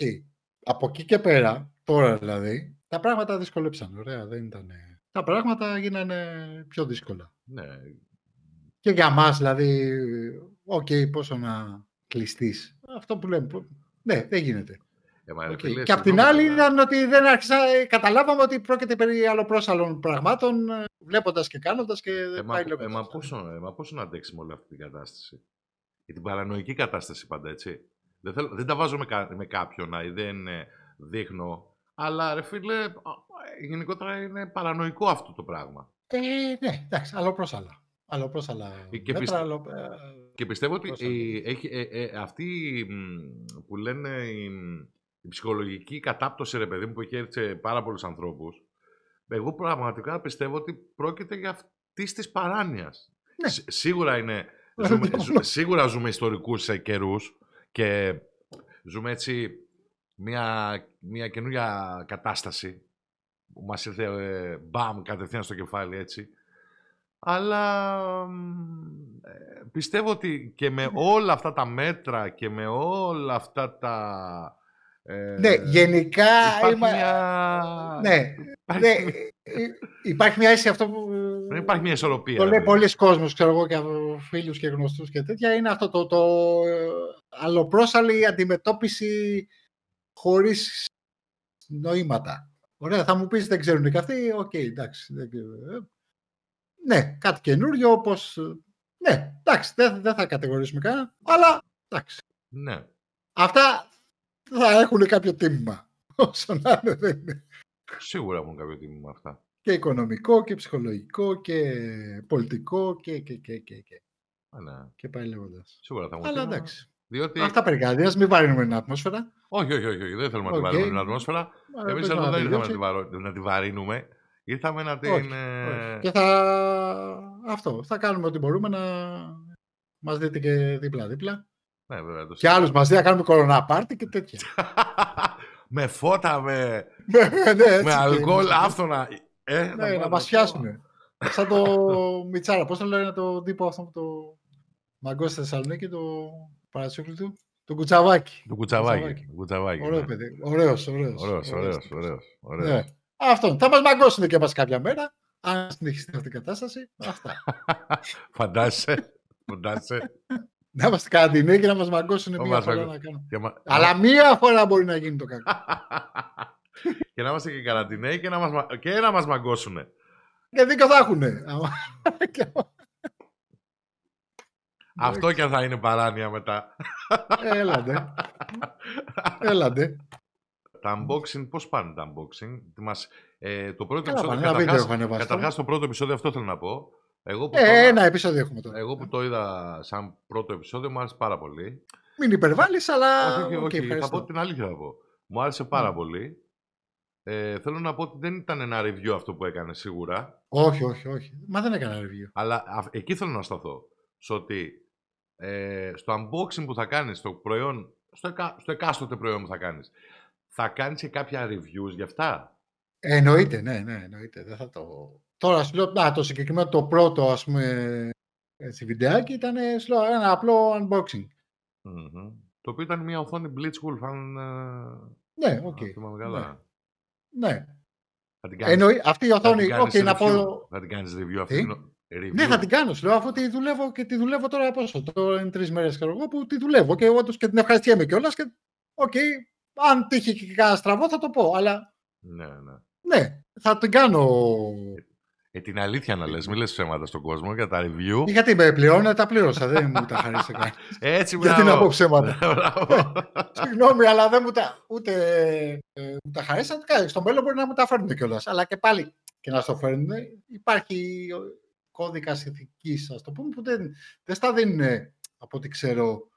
Από εκεί και πέρα, τώρα δηλαδή, τα πράγματα δυσκολέψαν. Ωραία, δεν ήταν... Τα πράγματα γίνανε πιο δύσκολα. Ναι, Και για μας, δηλαδή, οκ, πόσο να κλειστείς. Αυτό που λέμε. που- Ναι, δεν γίνεται. Ε, μα, ρε Οκ. φίλε, Και απ' την συγγνώμη άλλη τώρα. ήταν ότι δεν άρχισα, ε, καταλάβαμε ότι πρόκειται περί αλλοπρόσαλλων πραγμάτων, ε, βλέποντας και κάνοντας και Ε, δεν μα, πάει ε, λέγοντας. μα, πόσο, ε, μα πόσο να αντέξει με όλη αυτή την κατάσταση; Για την παρανοϊκή κατάσταση πάντα, έτσι. Δεν, θέλω, δεν τα βάζω με, κα- με κάποιον ή δεν ε, δείχνω. Αλλά ρε φίλε, α, ε, γενικότερα είναι παρανοϊκό αυτό το πράγμα. Ε, ναι, εντάξει, αλλοπρόσαλα. Αλλοπρόσαλα Ε, και μέτρα, πιστε- αλλο- ε, Και πιστεύω ότι Πρόσαλα. η, έχει, ε, ε, αυτή μ, που λένε η, η ψυχολογική κατάπτωση, ρε παιδί μου, που έχει έρθει σε πάρα πολλούς ανθρώπους, εγώ πραγματικά πιστεύω ότι πρόκειται για αυτής της παράνοιας. Ναι. Σίγουρα είναι. Ε, Ζούμε, ναι. ζου- σίγουρα ζούμε ιστορικούς ε, καιρούς και ζούμε έτσι μια, μια καινούργια κατάσταση που μας ήρθε ε, μπαμ κατευθείαν στο κεφάλι έτσι. Αλλά μ, ε, πιστεύω ότι και με όλα αυτά τα μέτρα και με όλα αυτά τα... ε, Ναι, γενικά υπάρχει είμα- μια... Ναι, υπάρχει, ναι, ε, υπάρχει μια αίσθηση αυτό που δεν υπάρχει μια ισορροπία. το ρε λέει παιδί. πολλοί κόσμος, ξέρω εγώ, και από φίλους και γνωστούς και τέτοια, είναι αυτό το, το ε, αλλοπρόσαλη αντιμετώπιση χωρίς νοήματα. Ωραία, θα μου πεις δεν ξέρουν και αυτοί, οκ, εντάξει. δεν ξέρω, ε. Ναι, κάτι καινούριο, όπως... ε, Ναι, εντάξει, δεν, δεν θα κατηγορήσουμε κανένα, αλλά εντάξει. Ναι. Αυτά θα έχουν κάποιο τίμημα. <laughs> Όσο να είναι, δεν είναι. Σίγουρα έχουν κάποιο τίμημα αυτά. Και οικονομικό και ψυχολογικό και πολιτικό και, και, και, και, και, Α, ναι. και πάει λέγοντας. Σίγουρα θα έχουν Αλλά τίμημα. εντάξει. Διότι... Αυτά περί καρδιάς, μην βαρύνουμε την ατμόσφαιρα. Όχι, όχι, όχι, όχι, δεν θέλουμε να Οκ. την βαρύνουμε την ατμόσφαιρα. Ε, Εμείς πες εδώ να δεν ήρθαμε να τελειώσει. την, βαρώ- να την βαρύνουμε. Ήρθαμε να την... Όχι, ε, όχι. Και θα... Αυτό, θα κάνουμε ό,τι μπορούμε να μας δείτε και δίπλα-δίπλα. Ναι, βέβαια. Το Και άλλους μας δει να κάνουμε κορόνα πάρτι και τέτοια. <laughs> με φώτα, με, <laughs> Ναι, ναι, έτσι με και αλκοόλ, είμαστε. άφθονα. Ε, Ναι, βάλω να μας αυτό. πιάσουν. Σαν το <laughs> Μιτσάρα, πώς το λένε το τύπο αυτό που το μαγκώσει στη Θεσσαλονίκη, το παρατσούκλι του, το κουτσαβάκι. Το κουτσαβάκι. Κουτσαβάκι. το κουτσαβάκι, Ωραίο ναι. παιδί, ωραίος, ωραίος. Ωραίος, ωραίος, ωραίος, ωραίος. Ναι. Αυτό, θα μας μαγκώσουν και μας κάποια μέρα, αν συνεχιστεί αυτή η κατάσταση. Αυτά. <laughs> Φαντάσαι, φαντάσαι. να είμαστε καραντινοί και να μας μαγκώσουν Ω, μία μας φορά μαγκώ- να κάνουμε. Και μα- Αλλά μία φορά μπορεί να γίνει το κακό. <laughs> και να είμαστε και καραντινέοι και να μας, μα- και να μας μαγκώσουνε. και δίκιο θα έχουνε. <laughs> Και- Αυτό και αν θα είναι παράνοια μετά. Έλαντε. Έλαντε. τα unboxing, πώς πάνε τα unboxing; Τι Μας, ε, το πρώτο Καλά επεισόδιο, πάνε, ένα βίντεο καταρχάς, έχω ανεβάσει. καταρχάς το πρώτο επεισόδιο αυτό θέλω να πω. Εγώ που, Ε, το, ένα επεισόδιο έχουμε τώρα. εγώ που το είδα σαν πρώτο επεισόδιο μου άρεσε πάρα πολύ. Μην υπερβάλλεις, αλλά... όχι, όχι, οκ, όχι, θα ευχαριστώ. πω την αλήθεια θα πω. Μου άρεσε πάρα Ναι. πολύ. Ε, θέλω να πω ότι δεν ήταν ένα review αυτό που έκανε σίγουρα. Όχι, όχι, όχι. Μα δεν έκανα review. Αλλά α- εκεί θέλω να σταθώ. Στο ότι ε, στο unboxing που θα κάνεις, στο προϊόν, στο, εκα, στο εκάστοτε προϊόν που θα κάνεις, θα κάνεις και κάποια reviews γι' αυτά; Ε, εννοείται, ναι, ναι, εννοείται. Δεν θα το... Τώρα σου λέω, να, το συγκεκριμένο το πρώτο, ας πούμε, έτσι, βιντεάκι ήταν ε, σου λέω, ένα απλό unboxing. Μμμ. Το οποίο ήταν μια οθόνη Blitzwolf, αν Ναι, ε, οκ. αν θυμάμαι καλά. Ναι. Θα την κάνεις, Εννοεί, αυτή η θα οθόνη, την οκ, κάνεις να πω... review. Θα την κάνεις review αυτή. Τι; την ο- Review. Ναι, θα την κάνω, σου λέω, αφού τη δουλεύω και τη δουλεύω τώρα πόσο. Τώρα είναι τρεις μέρες εγώ που τη δουλεύω και όντως και την ευχαριστιέμαι κιόλας. Και οκ, αν τύχει και κανένα στραβό θα το πω. Αλλά Ναι, ναι. ναι, θα την κάνω. Ε, την αλήθεια να λες, μην λες ψέματα στον κόσμο για τα review. Γιατί με πληρώνω, τα πλήρωσα. δεν μου τα χάρισε <laughs> καν. Έτσι, Γιατί να πω μπράβο. ψέματα. <laughs> Μπράβο. Συγγνώμη, αλλά δεν μου τα, ούτε ε, μου τα χαρίσαν. Καλά, Στο μέλλον μπορεί να μου τα φέρνουν κιόλας. Αλλά και πάλι και να στο φέρνουν, υπάρχει κώδικας ηθικής, ας το πούμε, που δεν, δεν στα δίνουν από ό,τι ξέρω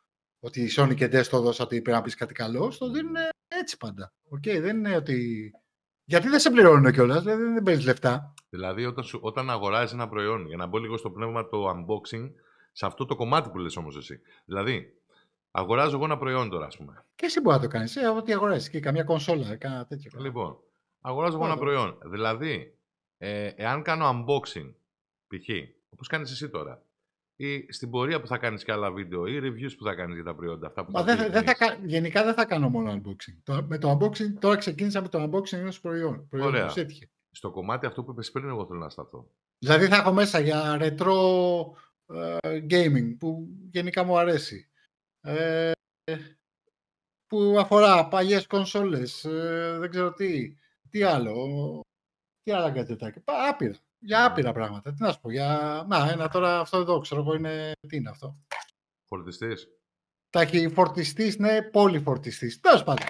ότι η Sony και δεν το δώσα ότι πρέπει να πεις κάτι καλό. Στο δίνουν έτσι πάντα. Οκ, δεν είναι ότι. Γιατί δεν σε πληρώνουν κιόλας, δηλαδή δεν παίρνεις λεφτά. δηλαδή, όταν, σου, όταν αγοράζεις ένα προϊόν, για να μπω λίγο στο πνεύμα το unboxing, σε αυτό το κομμάτι που λες όμως εσύ. Δηλαδή, αγοράζω εγώ ένα προϊόν τώρα, ας πούμε. Και εσύ μπορεί να το κάνεις. Ε, ό,τι αγοράζεις και καμιά κονσόλα, κάνα τέτοιο. Λοιπόν, αγοράζω εγώ ένα Πάντα. προϊόν. Δηλαδή, ε, εάν κάνω unboxing, π.χ., όπως κάνεις εσύ τώρα, ή στην πορεία που θα κάνεις και άλλα βίντεο, ή reviews που θα κάνεις για τα προϊόντα αυτά που Μα θα δεν, θα- δεν θα, δείχνεις. κα- γενικά δεν θα κάνω μόνο unboxing. Το, με το unboxing, τώρα ξεκίνησα με το unboxing ενός προϊόν. προϊόντος, Ωραία. έτυχε. Στο κομμάτι αυτό που είπες πριν, εγώ θέλω να σταθώ. Δηλαδή θα έχω μέσα για retro ε, gaming που γενικά μου αρέσει. Ε, που αφορά παλιές κονσόλες, ε, δεν ξέρω τι, τι άλλο, τι άλλα γκατζετάκια, Πα- άπειρα, για άπειρα πράγματα. Τι να σου πω, για... Να, ένα τώρα αυτό εδώ, ξέρω εγώ, είναι... Τι είναι αυτό; Φορτιστής. Τα έχει φορτιστής, ναι, πολυφορτιστής. Τέλος πάντων.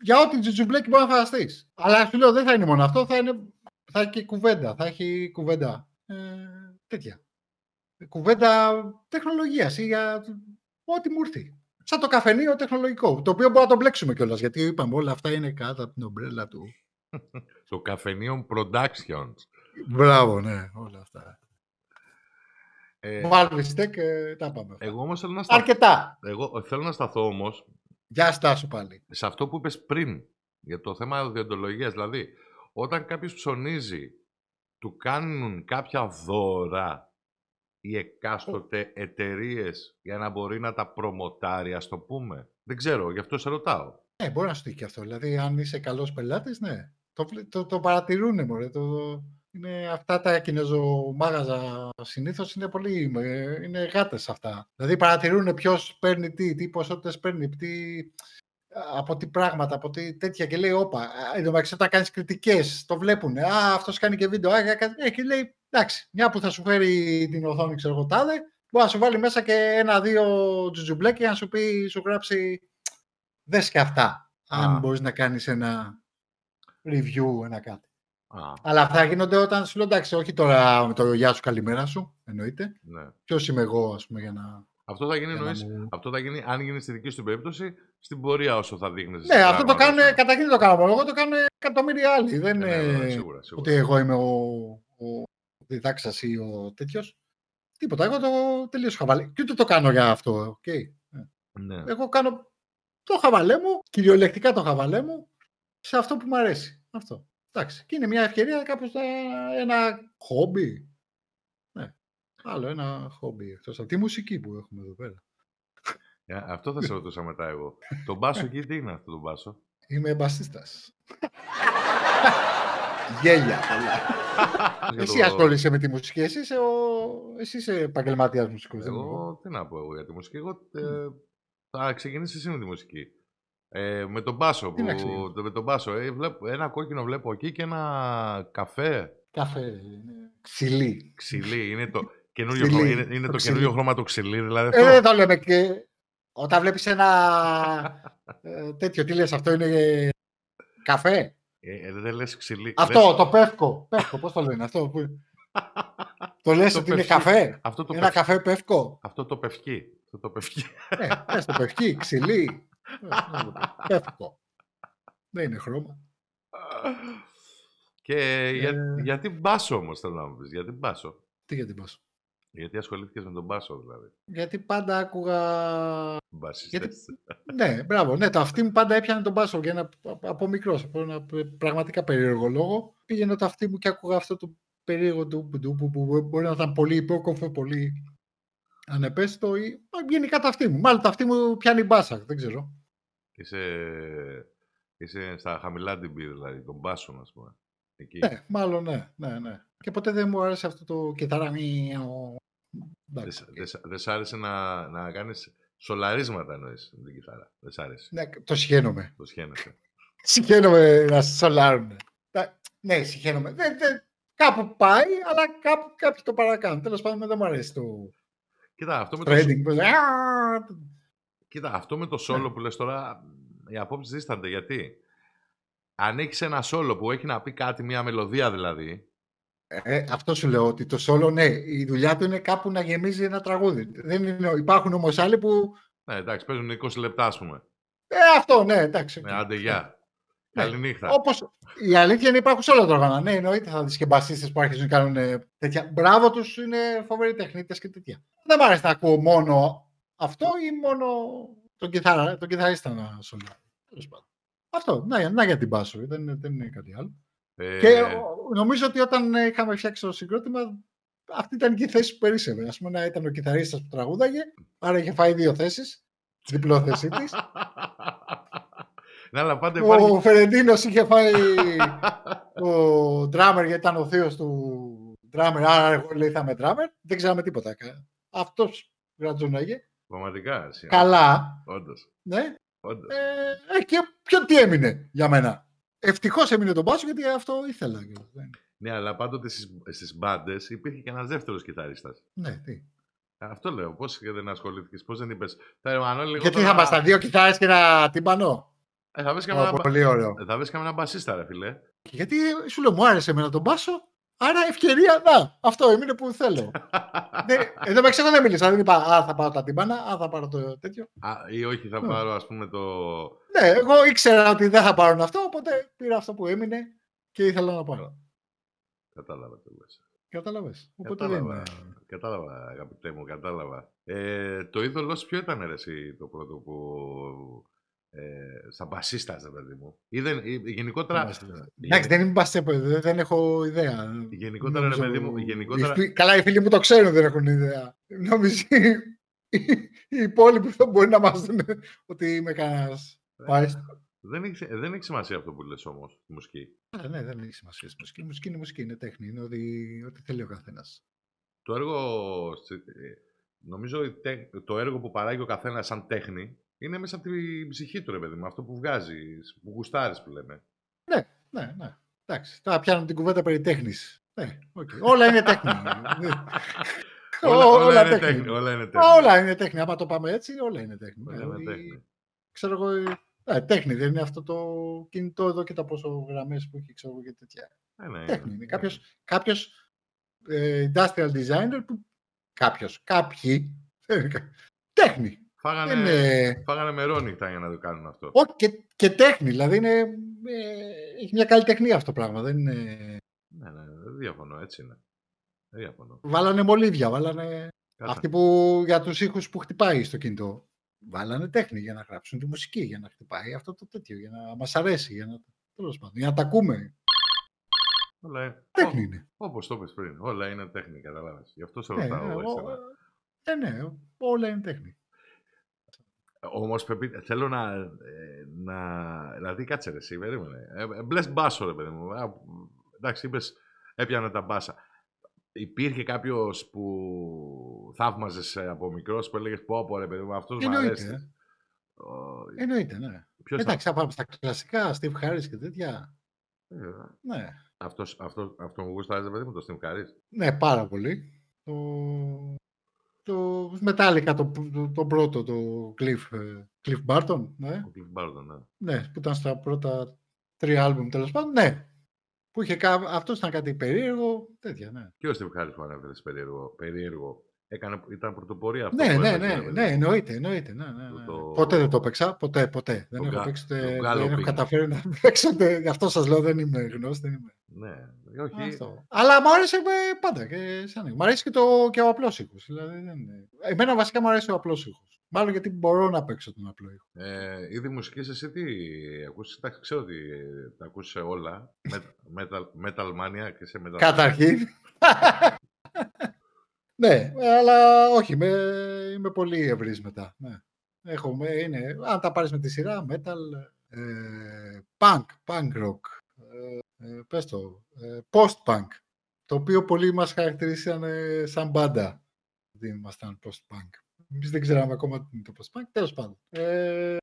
Για ό,τι τζουτζουμπλέκι μπορεί να φανταστείς. Αλλά σου λέω δεν θα είναι μόνο αυτό, θα, είναι, θα έχει και κουβέντα. Θα έχει κουβέντα. Ε, τέτοια. Κουβέντα τεχνολογίας ή για ό,τι μου έρθει. Σαν το καφενείο τεχνολογικό. Το οποίο μπορεί να το μπλέξουμε κιόλας. Γιατί είπαμε όλα αυτά είναι κάτω από την ομπρέλα του. <laughs> Το Cafenium Productions. Μπράβο, ναι, όλα αυτά. Ε, Valve Tech, ε, τα πάμε. αυτά. εγώ όμως θέλω να σταθώ, Αρκετά. εγώ θέλω να σταθώ όμως Γεια στάσου πάλι. σε αυτό που είπες πριν, για το θέμα διοντολογίας. Δηλαδή, όταν κάποιος ψωνίζει, του κάνουν κάποια δώρα οι εκάστοτε εταιρείες για να μπορεί να τα προμοτάρει, ας το πούμε. Δεν ξέρω, γι' αυτό σε ρωτάω. Ναι, μπορεί να σου τύχει και αυτό. Δηλαδή, αν είσαι καλός πελάτης, ναι. Το, βλέ- το, το παρατηρούν, μωρέ. Το, είναι αυτά τα κινέζο-μάγαζα συνήθως είναι πολύ. ε, Είναι γάτες αυτά. Δηλαδή, παρατηρούν ποιος παίρνει τι, τι ποσότητες παίρνει, τι, από τι πράγματα, από τι τέτοια. Και λέει, Όπα, α, εν τω μεταξύ, όταν κάνεις κριτικές, το βλέπουν. Α, αυτός κάνει και βίντεο. Α, κα- ε, και λέει, εντάξει, μια που θα σου φέρει την οθόνη, ξέρω εγώ, τάδε, μπορεί να σου βάλει μέσα και ένα-δύο τζουτζουμπλέκια για να σου πει, σου γράψει δες και αυτά, αν Α. μπορείς να κάνεις ένα review, ένα κάτι. Α, Αλλά αυτά γίνονται όταν σου λέω εντάξει, όχι τώρα με το γεια σου, καλημέρα σου, εννοείται. ναι. Ποιος είμαι εγώ, ας πούμε, για να... Αυτό θα γίνει, για να εννοείς, μου- αυτό θα γίνει, αν γίνει στη δική σου περίπτωση, στην πορεία όσο θα δείχνεις. Ναι, αυτό το πράγματα, κάνουν, ας πούμε. καταρχήν δεν το κάνω μόνο εγώ, το κάνουν εκατομμύρια άλλοι. Δεν Ναι, είναι ναι, ναι, σίγουρα, σίγουρα. ότι εγώ είμαι ο, ο διδάξας ή ο τέτοιος. Τίποτα, εγώ το τελείως χαβαλέ. Και ούτε το κάνω για αυτό, οκ. Ναι. Εγώ κάνω το χαβαλέ μου, κυριολεκτικά το χαβαλέ μου, σε αυτό που μου αρέσει. Αυτό. Εντάξει. Και είναι μια ευκαιρία κάπως να, ένα χόμπι. Ναι. Άλλο ένα χόμπι εκτός από τη μουσική που έχουμε εδώ πέρα. Ε, αυτό θα σε ρωτούσα μετά εγώ. το μπάσο εκεί τι είναι αυτό το μπάσο; Είμαι μπασίστας. Γέλια πολλά. <laughs> Για Εσύ το- ασχολείσαι με τη μουσική, εσύ είσαι, ο... εσύ είσαι επαγγελματίας μουσικός. δεν είμαι εγώ. Εγώ τι να πω εγώ για τη μουσική. Εγώ ε, θα ξεκινήσει εσύ με τη μουσική. Ε, με τον μπάσο. Τι να Που, ξεκινήσω. το, με τον μπάσο. Ε, βλέπω, ένα κόκκινο βλέπω εκεί και ένα καφέ. Καφέ, είναι ξυλί. Ξυλί. Είναι το καινούριο, Ξυλί, χρώμα, είναι, είναι το το ξυλί. καινούριο χρώμα το ξυλί. Δηλαδή Ε, αυτό. δεν το λέμε και όταν βλέπεις ένα ε, τέτοιο, τι λες, αυτό είναι ε, καφέ; Ε, ε, δεν λες ξυλί. Αυτό, Λες- το πεύκο. Πεύκο, πώς το λένε αυτό. Που... το λες Το ότι είναι πευκί. καφέ; αυτό, το Ένα πευ- καφέ πεύκο; αυτό το πευκί. Αυτό το πευκί. Ναι, πες το πευκί, ξυλί. Ε, Πεύκο. Δεν είναι χρώμα. και για, Ε. γιατί μπάσο όμως θέλω να μου πεις. Γιατί μπάσο; Τι για την πάσο. Γιατί ασχολήθηκες με τον μπάσο δηλαδή; Γιατί πάντα άκουγα... Μπασιστές. Ναι, μπράβο. Ναι, το αυτί μου πάντα έπιανε τον μπάσο για ένα, από μικρός. Από ένα πραγματικά περίεργο λόγο. Πήγαινε το αυτί μου και άκουγα αυτό το περίεργο του που, που, που μπορεί να ήταν πολύ υπόκοφο, πολύ ανεπαίσθητο ή μα, γενικά το αυτί μου. Μάλλον το αυτί μου πιάνει μπάσα, δεν ξέρω. Είσαι, είσαι στα χαμηλά DB δηλαδή, τον μπάσο ας πούμε. Εκεί. Ναι, μάλλον ναι, ναι, ναι. Και ποτέ δεν μου άρεσε αυτό το κιθαράμι. Δεν σ- δεν σ- δεν σ' άρεσε να, να κάνεις σολαρίσματα εννοείς με την κιθάρα. Δεν σ' άρεσε. Ναι, το σχένομαι. Το σχένεσαι. <laughs> Σχένομαι να σολάρουν. ναι, συγχαίρομαι. Δεν, δεν, κάπου πάει, αλλά κάπου, κάποιοι το παρακάνουν. Τέλος πάντων, δεν μου αρέσει το Κοίτα, αυτό με το, trading. Που λέει, «Α, κοίτα, αυτό με το solo Ναι. που λες τώρα, οι απόψεις δίστανται. Γιατί; Αν έχεις ένα solo που έχει να πει κάτι, μια μελωδία δηλαδή, Ε, αυτό σου λέω ότι το solo, ναι, η δουλειά του είναι κάπου να γεμίζει ένα τραγούδι. Δεν είναι, υπάρχουν όμως άλλοι που. ναι, εντάξει, παίζουν 20 λεπτά, ας πούμε. Ε, αυτό, ναι, εντάξει. Ναι, άντε, γεια. Ναι. Καληνύχτα. Όπως η αλήθεια είναι υπάρχουν σε όλα τα όργανα. Ναι, εννοείται θα δεις και μπασίστες που αρχίζουν να κάνουν ε, τέτοια. Μπράβο τους, είναι φοβεροί τεχνίτες και τέτοια. Δεν μου αρέσει να ακούω μόνο αυτό ή μόνο τον, κιθάρα, τον κιθαρίστα να σολάρει. Τέλος πάντων. Αυτό, να, να για την μπάσο, δεν, είναι- δεν είναι κάτι άλλο. Ε, Και ο- νομίζω ότι όταν ε, είχαμε φτιάξει το συγκρότημα, αυτή ήταν και η θέση που περίσσευε. Α πούμε, να ήταν ο κιθαρίστας που τραγούδαγε, άρα είχε φάει δύο θέσεις. Διπλό θέση της. <laughs> ναι, αλλά πάντα υπάρχει... ο Φερεντίνος είχε φάει ο drummer γιατί ήταν ο θείος του drummer, άρα εγώ λέει θα είμαι drummer. Δεν ξέραμε τίποτα. Αυτός γρατζούναγε. Πραγματικά, εσύ. Καλά, Όντως, ναι. όντως. Ε, ε, και ποιο τι έμεινε για μένα; Ευτυχώς έμεινε τον μπάσο γιατί αυτό ήθελα. Δεν- Ναι, αλλά πάντοτε στις, στις μπάντες υπήρχε και ένας δεύτερος κιθαρίστας. Ναι, τι. Αυτό λέω. Πώς και δεν ασχολήθηκες, πώς δεν είπες. Θα Εμμανουέλ, λίγο Γιατί τώρα- θα είμαστε δύο κιθάρες και ένα τυμπανό. Ε, θα βρεις Ω, κανένα μπα- πολύ ωραίο. ε, θα βρεις κανένα μπασίστα, ρε φιλέ. Γιατί σου λέω, μου άρεσε εμένα τον μπάσο, άρα ευκαιρία, να, αυτό έμεινε που θέλω. <laughs> ναι, εδώ μεταξύ εγώ δεν μίλησα, δεν είπα, α, θα πάρω τα τύμπανα, α, θα πάρω το τέτοιο. Α, ή όχι, θα Ναι. πάρω ας πούμε το... Ναι, εγώ ήξερα ότι δεν θα πάρουν αυτό, οπότε πήρα αυτό που έμεινε και ήθελα να πάρω. Κατάλαβα το λες. Κατάλαβες. Οπότε δεν Κατάλαβα, είναι. κατάλαβα, αγαπητέ μου, κατάλαβα. Ε, το είδωλό σου ποιο ήταν ρε, εσύ το πρώτο που... Ε, σαν μπασίστας, ρε παιδί μου. Ή δεν, ή- γενικότερα, Εντάξει, δεν είμαι μπασκετ, δεν, δεν έχω ιδέα. γενικότερα, ρε Νομίζω παιδί μου, οι γενικότερα, φίλοι- Καλά, οι φίλοι μου το ξέρουν, δεν έχουν ιδέα. Νομίζω οι, οι υπόλοιποι θα μπορεί να μάθουν ότι είμαι κανένας. δεν, έχει, δεν έχει σημασία αυτό που λες όμως, η μουσική. Αλλά ναι, δεν έχει σημασία. Η μουσική, η μουσική είναι μουσική, είναι τέχνη. Είναι ό,τι, ό,τι θέλει ο καθένας. Το έργο, στη- ε, νομίζω η τέ- το έργο που παράγει ο καθένας σαν τέχνη είναι μέσα από την ψυχή του, ρε παιδί μου, αυτό που βγάζεις, που γουστάρεις που λέμε. Ναι, ναι. Εντάξει, τώρα πιάνουμε την κουβέντα περί τέχνης. Ναι, οκ. Όλα είναι τέχνη. Ναι. <laughs> όλα, Ό- όλα, είναι τέχνη. Όλα είναι τέχνη. Όλα είναι τέχνη. Άμα το πάμε έτσι, όλα είναι τέχνη. Όλα Δηλαδή, είναι τέχνη. Ξέρω εγώ. ε, ναι, τέχνη δεν είναι αυτό το κινητό εδώ και τα πόσο γραμμές που έχει, ξέρω εγώ και τέτοια. Ε, ναι, Τέχνη είναι. Κάποιος, κάποιος ε, industrial designer που. Κάποιος, κάποιοι. <laughs> τέχνη. Φάγανε, Δεν είναι- φάγανε μερόνυχτα για να το κάνουν αυτό. Όχι, και, και τέχνη. Δηλαδή είναι, ε, έχει μια καλλιτεχνία αυτό το πράγμα. Δεν είναι... Ναι, ναι, δεν διαφωνώ, έτσι είναι. Δεν διαφωνώ. Βάλανε μολύβια, βάλανε Κάτσε. αυτοί που για τους ήχους που χτυπάει στο κινητό. Βάλανε τέχνη για να γράψουν τη μουσική, για να χτυπάει αυτό το τέτοιο, για να μας αρέσει, για να, τέλος πάντων, για να τα ακούμε. Όλα είναι. Τέχνη είναι. Όπως το είπες πριν. Όλα είναι τέχνη, καταλάβες. Γι' αυτό σε Ναι, ρωτάω. ε, εγώ ο- εσένα. ε, ναι, όλα είναι τέχνη. Όμως Πεπί, θέλω να, ε, να... Δηλαδή, κάτσε ρε, εσύ, περίμενε. Ε, ε, μπλες μπάσο, ρε παιδί μου. Α, εντάξει, είπες, έπιανε τα μπάσα. Υπήρχε κάποιος που θαύμαζες ε, από μικρός που έλεγες πω πω ρε παιδί μου, αυτός μου Εννοείται, αρέσει. ε. Ο- Εννοείται, ναι. Ποιος Εντάξει, θα πάμε στα κλασικά, Steve Harris και τέτοια. θα- ε, Ναι, αυτός, αυτός, αυτό μου γούσταρες, παιδί μου, το Steve Harris. ναι πάρα πολύ. Το, το Metallica, το, το, το πρώτο, το Cliff, ε, Cliff Barton, ναι. Ο Cliff Barton, ναι. Ναι, που ήταν στα πρώτα τρία άλμπουμ τέλος πάντων. Ναι. Που είχε κα... Αυτός ήταν κάτι περίεργο. Τέτοια, ναι. Και ο Steve Harris που ανέφερες περίεργο, περίεργο. Έκανε, ήταν πρωτοπορία αυτό. Ναι, που ναι, έπαιζε, ναι, ρε παιδί ναι, μου. εννοείται, εννοείται. Ναι, ναι, ναι. Το- Ποτέ δεν το παίξα. Ποτέ, ποτέ. Δεν Το έχω κα- παίξει. το ούτε- Δεν galloping. έχω καταφέρει να <laughs> παίξω. ούτε- Γι' αυτό σας λέω δεν είμαι γνώση. Δεν είμαι. Ναι, όχι. Αυτό. Αλλά μου άρεσε ε, πάντα. Και σαν... Μου αρέσει και, το, και ο απλός ήχος. Δηλαδή, δεν είναι... Εμένα βασικά μου αρέσει ο απλός ήχος. Μάλλον γιατί μπορώ να παίξω τον απλό ήχο. Ε, είδη μουσικής, εσύ τι ακούς, εντάξει, ξέρω ότι ε, τα ακούς σε όλα. <laughs> Met- metal, metal mania και σε metal. Καταρχήν. Ναι, αλλά όχι, είμαι, είμαι πολύ ευρύς μετά. Ναι. Έχω, με- είναι, αν τα πάρεις με τη σειρά, metal, ε, punk, punk rock, ε, ε, πες το, ε, post-punk, το οποίο πολλοί μας χαρακτηρίσαν ε, σαν μπάντα. Δεν ήμασταν post-punk. Εμείς δεν ξέραμε ακόμα τι είναι το post-punk, τέλος πάντων. Ε,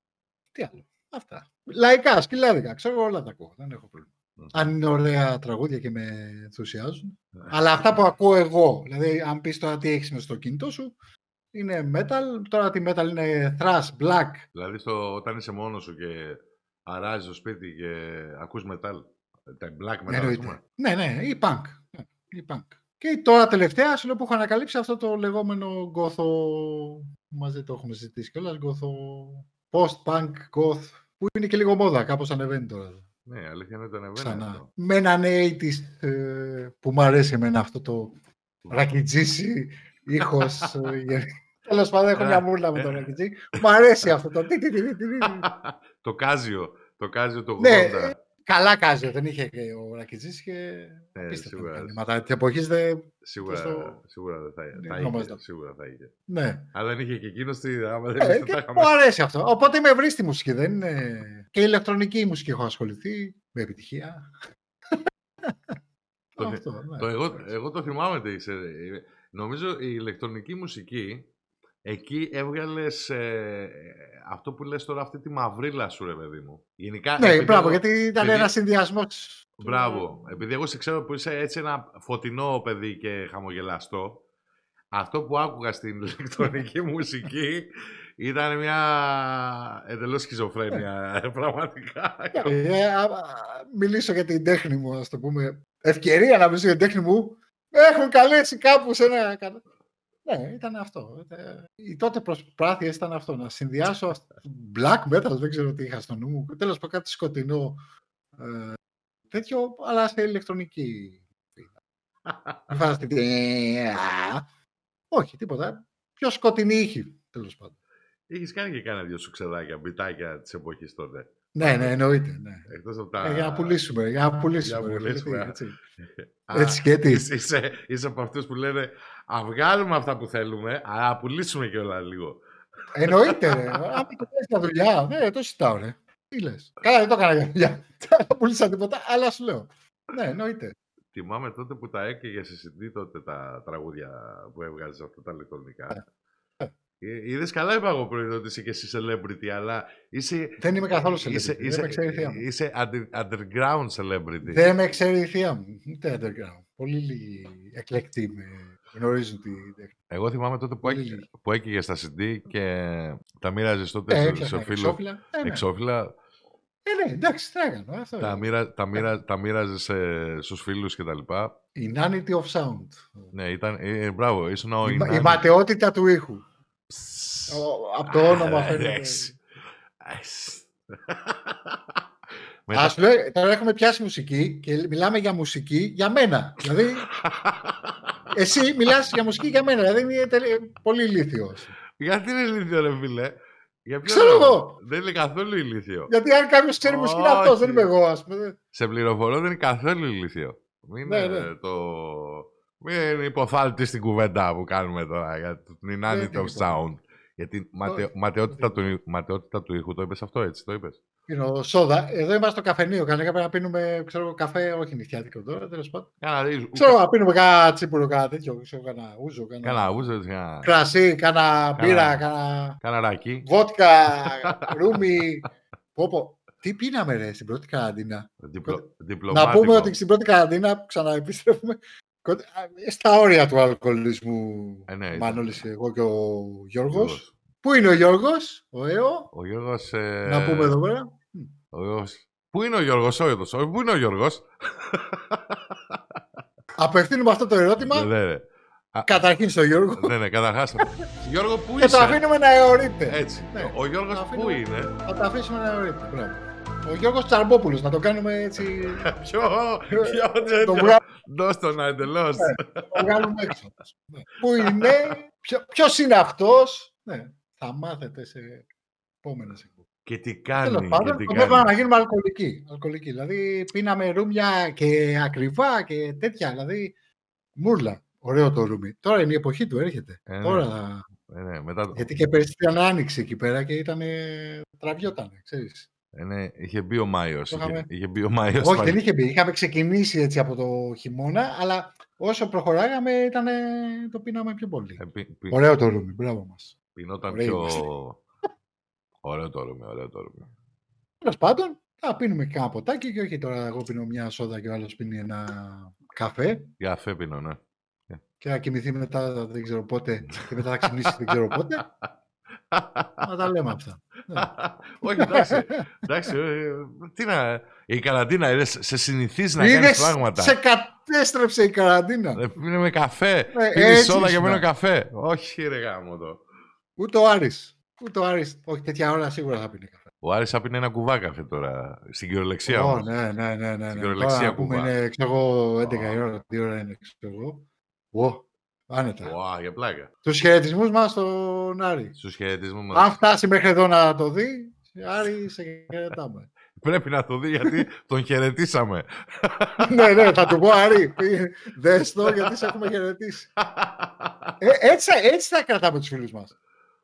τι άλλο, αυτά. Λαϊκά, σκυλάδικα, ξέρω όλα τα ακούω, δεν έχω πρόβλημα. Αν είναι ωραία τραγούδια και με ενθουσιάζουν. Αλλά αυτά που ακούω εγώ, δηλαδή αν πεις τώρα τι έχεις μες στο κινητό σου, είναι metal, τώρα τι metal είναι thrash, black. Δηλαδή στο, όταν είσαι μόνος σου και αράζεις στο σπίτι και ακούς metal, τα black metal, ας Εννοείται. πούμε. Ναι, ναι, ή punk. Ναι, ή punk. Και τώρα τελευταία σου λέω που έχω ανακαλύψει αυτό το λεγόμενο γκόθο, μαζί το έχουμε συζητήσει κιόλας, γκόθο, post-punk, goth, που είναι και λίγο μόδα, κάπως ανεβαίνει τώρα. Ναι, αλήθεια είναι ότι ανεβαίνει Ξανά. αυτό. Με έναν 80's ε, που μου αρέσει εμένα αυτό το ρακιτζίσι ήχος. Τέλος πάντων, έχω μια μούρλα με το ρακιτζί. Μου αρέσει αυτό το. <laughs> τι, τι, τι, τι, τι, τι. το κάζιο, το κάζιο του 80. Ναι, Καλά κάζιο, δεν είχε και ο Ρακιτζής και Ναι, απίστευτα σίγουρα. μηχανήματα. Τη εποχής δεν... Σίγουρα, στο- σίγουρα δεν θα, Ναι, θα ονομάζεται. είχε. Σίγουρα θα είχε. Ναι. Αλλά δεν είχε και εκείνος τι. Άμα δεν Ε, είχε, και τα είχαμε. μου αρέσει αυτό. Οπότε με βρει στη μουσική, δεν είναι... Και η ηλεκτρονική μουσική έχω ασχοληθεί με επιτυχία. Το- αυτό, ναι. Το εγώ, εγώ το θυμάμαι τι είσαι. Νομίζω η ηλεκτρονική μουσική εκεί έβγαλες αυτό που λες τώρα, αυτή τη μαυρίλα σου, ρε παιδί μου. Γενικά. Ναι, επειδή μπράβο, εγώ- γιατί ήταν επειδή- ένα συνδυασμός. Μπράβο. Επειδή εγώ σε ξέρω που είσαι έτσι ένα φωτεινό παιδί και χαμογελαστό, αυτό που άκουγα στην ηλεκτρονική <laughs> μουσική ήταν μια εντελώς σχιζοφρένεια, πραγματικά. Ε, α- α- μιλήσω για την τέχνη μου, ας το πούμε. Ευκαιρία να μιλήσω για την τέχνη μου. Με έχουν καλέσει κάπου σε ένα. Κα- Ναι, ήταν αυτό. Ε, Οι τότε προσπάθειε ήταν αυτό. Να συνδυάσω αυ- black metal, δεν ξέρω τι είχα στο νου μου. Τέλος πάντων, κάτι σκοτεινό. ε, τέτοιο, αλλά σε ηλεκτρονική. Μην φανταστείτε, ε, α, Όχι, τίποτα. Πιο σκοτεινή ήχη, τέλος πάντων. Είχες κάνει και κάνα δύο σουξεδάκια, μπιτάκια της εποχής τότε. Ναι, ναι, εννοείται. Ναι. Εκτός από τα... Ε, για να πουλήσουμε, για να πουλήσουμε. Για να ρε φίλε, πουλήσουμε. τι, έτσι. <laughs> Α, Έτσι και τι. Είσαι, είσαι, είσαι από αυτούς που λένε «Α, βγάλουμε αυτά που θέλουμε, αλλά να πουλήσουμε και όλα λίγο». Εννοείται, ρε. <laughs> Αν το κάνεις για δουλειά, ναι, το συζητάω, ρε. Τι λες. Καλά, δεν το έκανα για δουλειά. <laughs> Δεν πούλησα τίποτα, αλλά σου λέω. Ναι, εννοείται. Θυμάμαι τότε που τα έκαιγες σε CD τότε τα τραγούδια που έβγαζες αυτά τα ηλεκτρονικά. Ε, Είδες καλά είπα εγώ πριν ότι είσαι και εσύ celebrity, αλλά είσαι... Δεν είμαι καθόλου είσαι, celebrity. είσαι, Δεν με ξέρει η θεία μου. είσαι under- underground celebrity. Δεν με ξέρει η θεία μου. Ούτε underground. Πολύ λίγοι εκλεκτοί με γνωρίζουν τη τέχνη. Εγώ θυμάμαι τότε που, Πολύ έκαι, λίγοι. που έκαιγες στα CD και τα μοίραζες τότε Ε, σε, έφτιαχνα σε φίλους εξώφυλλα. Ε, ναι. εξώφυλλα. Ε, ναι, εντάξει, τι να κάνω. Αυτό Τα, είναι. μοίρα, τα, μοίρα, τα μοίραζες ε, στους φίλους και τα λοιπά. Inanity of sound. Ναι, ήταν, ε, ε, μπράβο, ήσουν ο Η, μα- η Ινάνης. ματαιότητα του ήχου. Ο- Από το όνομα Α, φαίνεται. εντάξει. Ας. <laughs> Μετά- Α λέω, τώρα έχουμε πιάσει μουσική και μιλάμε για μουσική για μένα. Δηλαδή, <laughs> εσύ μιλάς για μουσική για μένα. Δηλαδή, είναι τελε- πολύ ηλίθιος. Γιατί είναι ηλίθιο, ρε φίλε; Για ποιο Ξέρω λόγο; εγώ. Δεν είναι καθόλου ηλίθιο. Γιατί αν κάποιος ξέρει μουσική, είναι αυτός, Όχι. δεν είμαι εγώ, ας πούμε. Σε πληροφορώ δεν είναι καθόλου ηλίθιο. Μην Ναι, είναι ναι. το... Μην υποθάλπτει στην κουβέντα που κάνουμε τώρα για την inanity είναι of υποθάλπτη. sound. Γιατί η ματαιο- ματαιότητα, του, ματαιότητα του ήχου, το είπες αυτό έτσι, το είπες. Πίνω σόδα. Εδώ είμαστε στο καφενείο. Κανένα πρέπει να πίνουμε ξέρω, εγώ, καφέ, όχι νυχτιάτικο τώρα, τέλος πάντων. Κάνα ρίζου, Ξέρω να πίνουμε κάνα τσίπουρο, κάνα τέτοιο. Ξέρω, κάνα ούζο, κάνα κάνα ούζο, κάνα, κρασί, κάνα μπύρα, Κάνα- κάνα κάνα ράκι. βότκα, ρούμι. Πω, πω. Τι πίναμε ρε στην πρώτη καραντίνα; Διπλο, Να διπλωμάτικο. πούμε ότι στην πρώτη καραντίνα που ξαναεπιστρέφουμε κον- α, στα όρια του αλκοολισμού Ε, ναι, ήταν. Μανώλης, εγώ και ο Γιώργος. Γιώργος. Πού είναι ο Γιώργος, ο ΕΟ, Ο Γιώργος... ε, να πούμε εδώ πέρα. ο Γιώργος- Πού είναι ο Γιώργος, ο Γιώργος, πού είναι ο Γιώργος; <laughs> Απευθύνουμε αυτό το ερώτημα Ναι, ναι, ναι. Α, καταρχήν στον Γιώργο Ναι, ναι, καταρχάς. <laughs> Γιώργο, πού και το είσαι; αφήνουμε να αιωρείται. Έτσι. Ναι. Ο Γιώργος Το πού αφήνουμε- είναι; Θα το αφήσουμε να αιωρείται. Μπράβο. Ο Γιώργος Τσαρμπόπουλος, να το κάνουμε έτσι, <laughs> Ποιο, ποιο το, τέτοιο. βγα... Δώσ' τον εντελώς. το βγάλουμε έξω. Ναι. Πού είναι, ποιο, ποιος είναι αυτός; Ναι, θα μάθετε σε επόμενες εκπομπές. Και τι Τέλος κάνει, και πάντων, τι σκοπεύαμε να κάνει. γίνουμε αλκοολικοί. αλκοολικοί. Δηλαδή, πίναμε ρούμια και ακριβά και τέτοια. Δηλαδή, μούρλα. Ωραίο το ρούμι. Τώρα είναι η εποχή του, έρχεται. Ε, ναι. Τώρα θα... Ε, ναι, μετά το... Γιατί και πέρυσι ήταν άνοιξη εκεί πέρα και ήταν. τραβιότανε, ξέρεις. Ε, ναι, είχε μπει ο Μάιος. Το Είχε, είχαμε- είχε μπει ο Μάιος. Όχι, πάλι. δεν είχε μπει. Είχαμε ξεκινήσει έτσι από το χειμώνα, αλλά όσο προχωράγαμε ήταν, το πίναμε πιο πολύ. Ε, πι- πι- Ωραίο το ρούμι, μπράβο μας. Πεινόταν Ωραίοι πιο... είμαστε. <laughs> Ωραίο το ρούμι, ωραίο το ρούμι. Τέλος πάντων, Θα πίνουμε και ένα ποτάκι και όχι τώρα εγώ πίνω μια σόδα και ο άλλος πίνει ένα καφέ Καφέ πίνω, ναι. και θα κοιμηθεί μετά δεν ξέρω πότε και μετά θα ξυπνήσει δεν ξέρω πότε. <laughs> Να τα λέμε αυτά. Ναι. <laughs> Όχι, εντάξει. εντάξει ε, τι να... Η καραντίνα είδες, σε συνηθίζει να κάνεις Είδες, πράγματα. σε κατέστρεψε η καραντίνα. Ε, Πίνουμε καφέ. Ε, Πίνεις έτσι σόδα και ήσουν. πίνω καφέ. Όχι ρε γάμο το. Ούτε ο Άρης. Ούτε ο Άρης. Όχι, τέτοια ώρα σίγουρα θα πίνει καφέ. Ο Άρης θα πίνει ένα κουβά καφέ τώρα. Στην κυριολεξία Ω, όμως. ναι, ναι, ναι, ναι. Στην ναι. κυριολεξία Τώρα να πούμε κουβά. είναι, ξέρω εγώ, 11 η Ω. ώρα, τι ώρα είναι, ξέρω εγώ. Ω, άνετα. Ουα, για πλάκα. Τους χαιρετισμούς μας στον Άρη. Στους χαιρετισμούς Αν μας. φτάσει μέχρι εδώ να το δει, Άρη, σε χαιρετάμε. <laughs> Πρέπει να το δει γιατί τον χαιρετήσαμε. <laughs> ναι, ναι, θα του πω Άρη, πει, δες το γιατί σε έχουμε χαιρετήσει. Ε, έτσι, έτσι θα κρατάμε τους φίλους μας.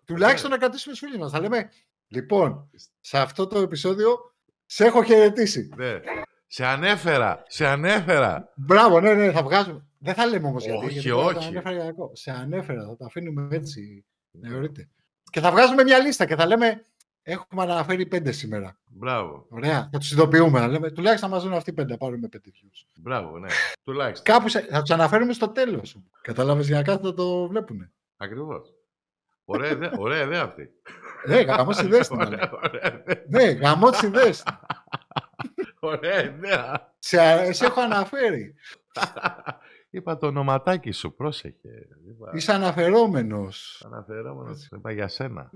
Τουλάχιστον να κρατήσουμε τους φίλους μας. Θα λέμε, λοιπόν, σε αυτό το επεισόδιο σε έχω χαιρετήσει. ναι. Σε ανέφερα. Σε ανέφερα. Μπράβο, ναι, ναι, θα βγάζουμε. Δεν θα λέμε όμως γιατί. Όχι, γιατί τώρα όχι. Το ανέφερα για κακό. Σε ανέφερα, θα τα αφήνουμε έτσι. Να ορίτε. Και θα βγάζουμε μια λίστα και θα λέμε, έχουμε αναφέρει πέντε σήμερα. Μπράβο. Ωραία. Θα τους ειδοποιούμε. Να λέμε, τουλάχιστον να μας δουν αυτοί πέντε, να πάρουμε πέντε views. Μπράβο, ναι. Τουλάχιστον. Κάπου σε- θα τους αναφέρουμε στο τέλος. Κατάλαβες για να κάθονται να το βλέπουν. Ακριβώς. Ωραία ιδέα, ωραία ιδέα αυτή. Ναι, γαμό ιδέες την άλλη. Ωραία, ωραία ιδέα. Ναι, γαμό τι ιδέε. Ωραία ιδέα. Σε, σε έχω αναφέρει. <laughs> Είπα το ονοματάκι σου, πρόσεχε. Είπα, Είσαι αναφερόμενος. αναφερόμενος, είπα για σένα.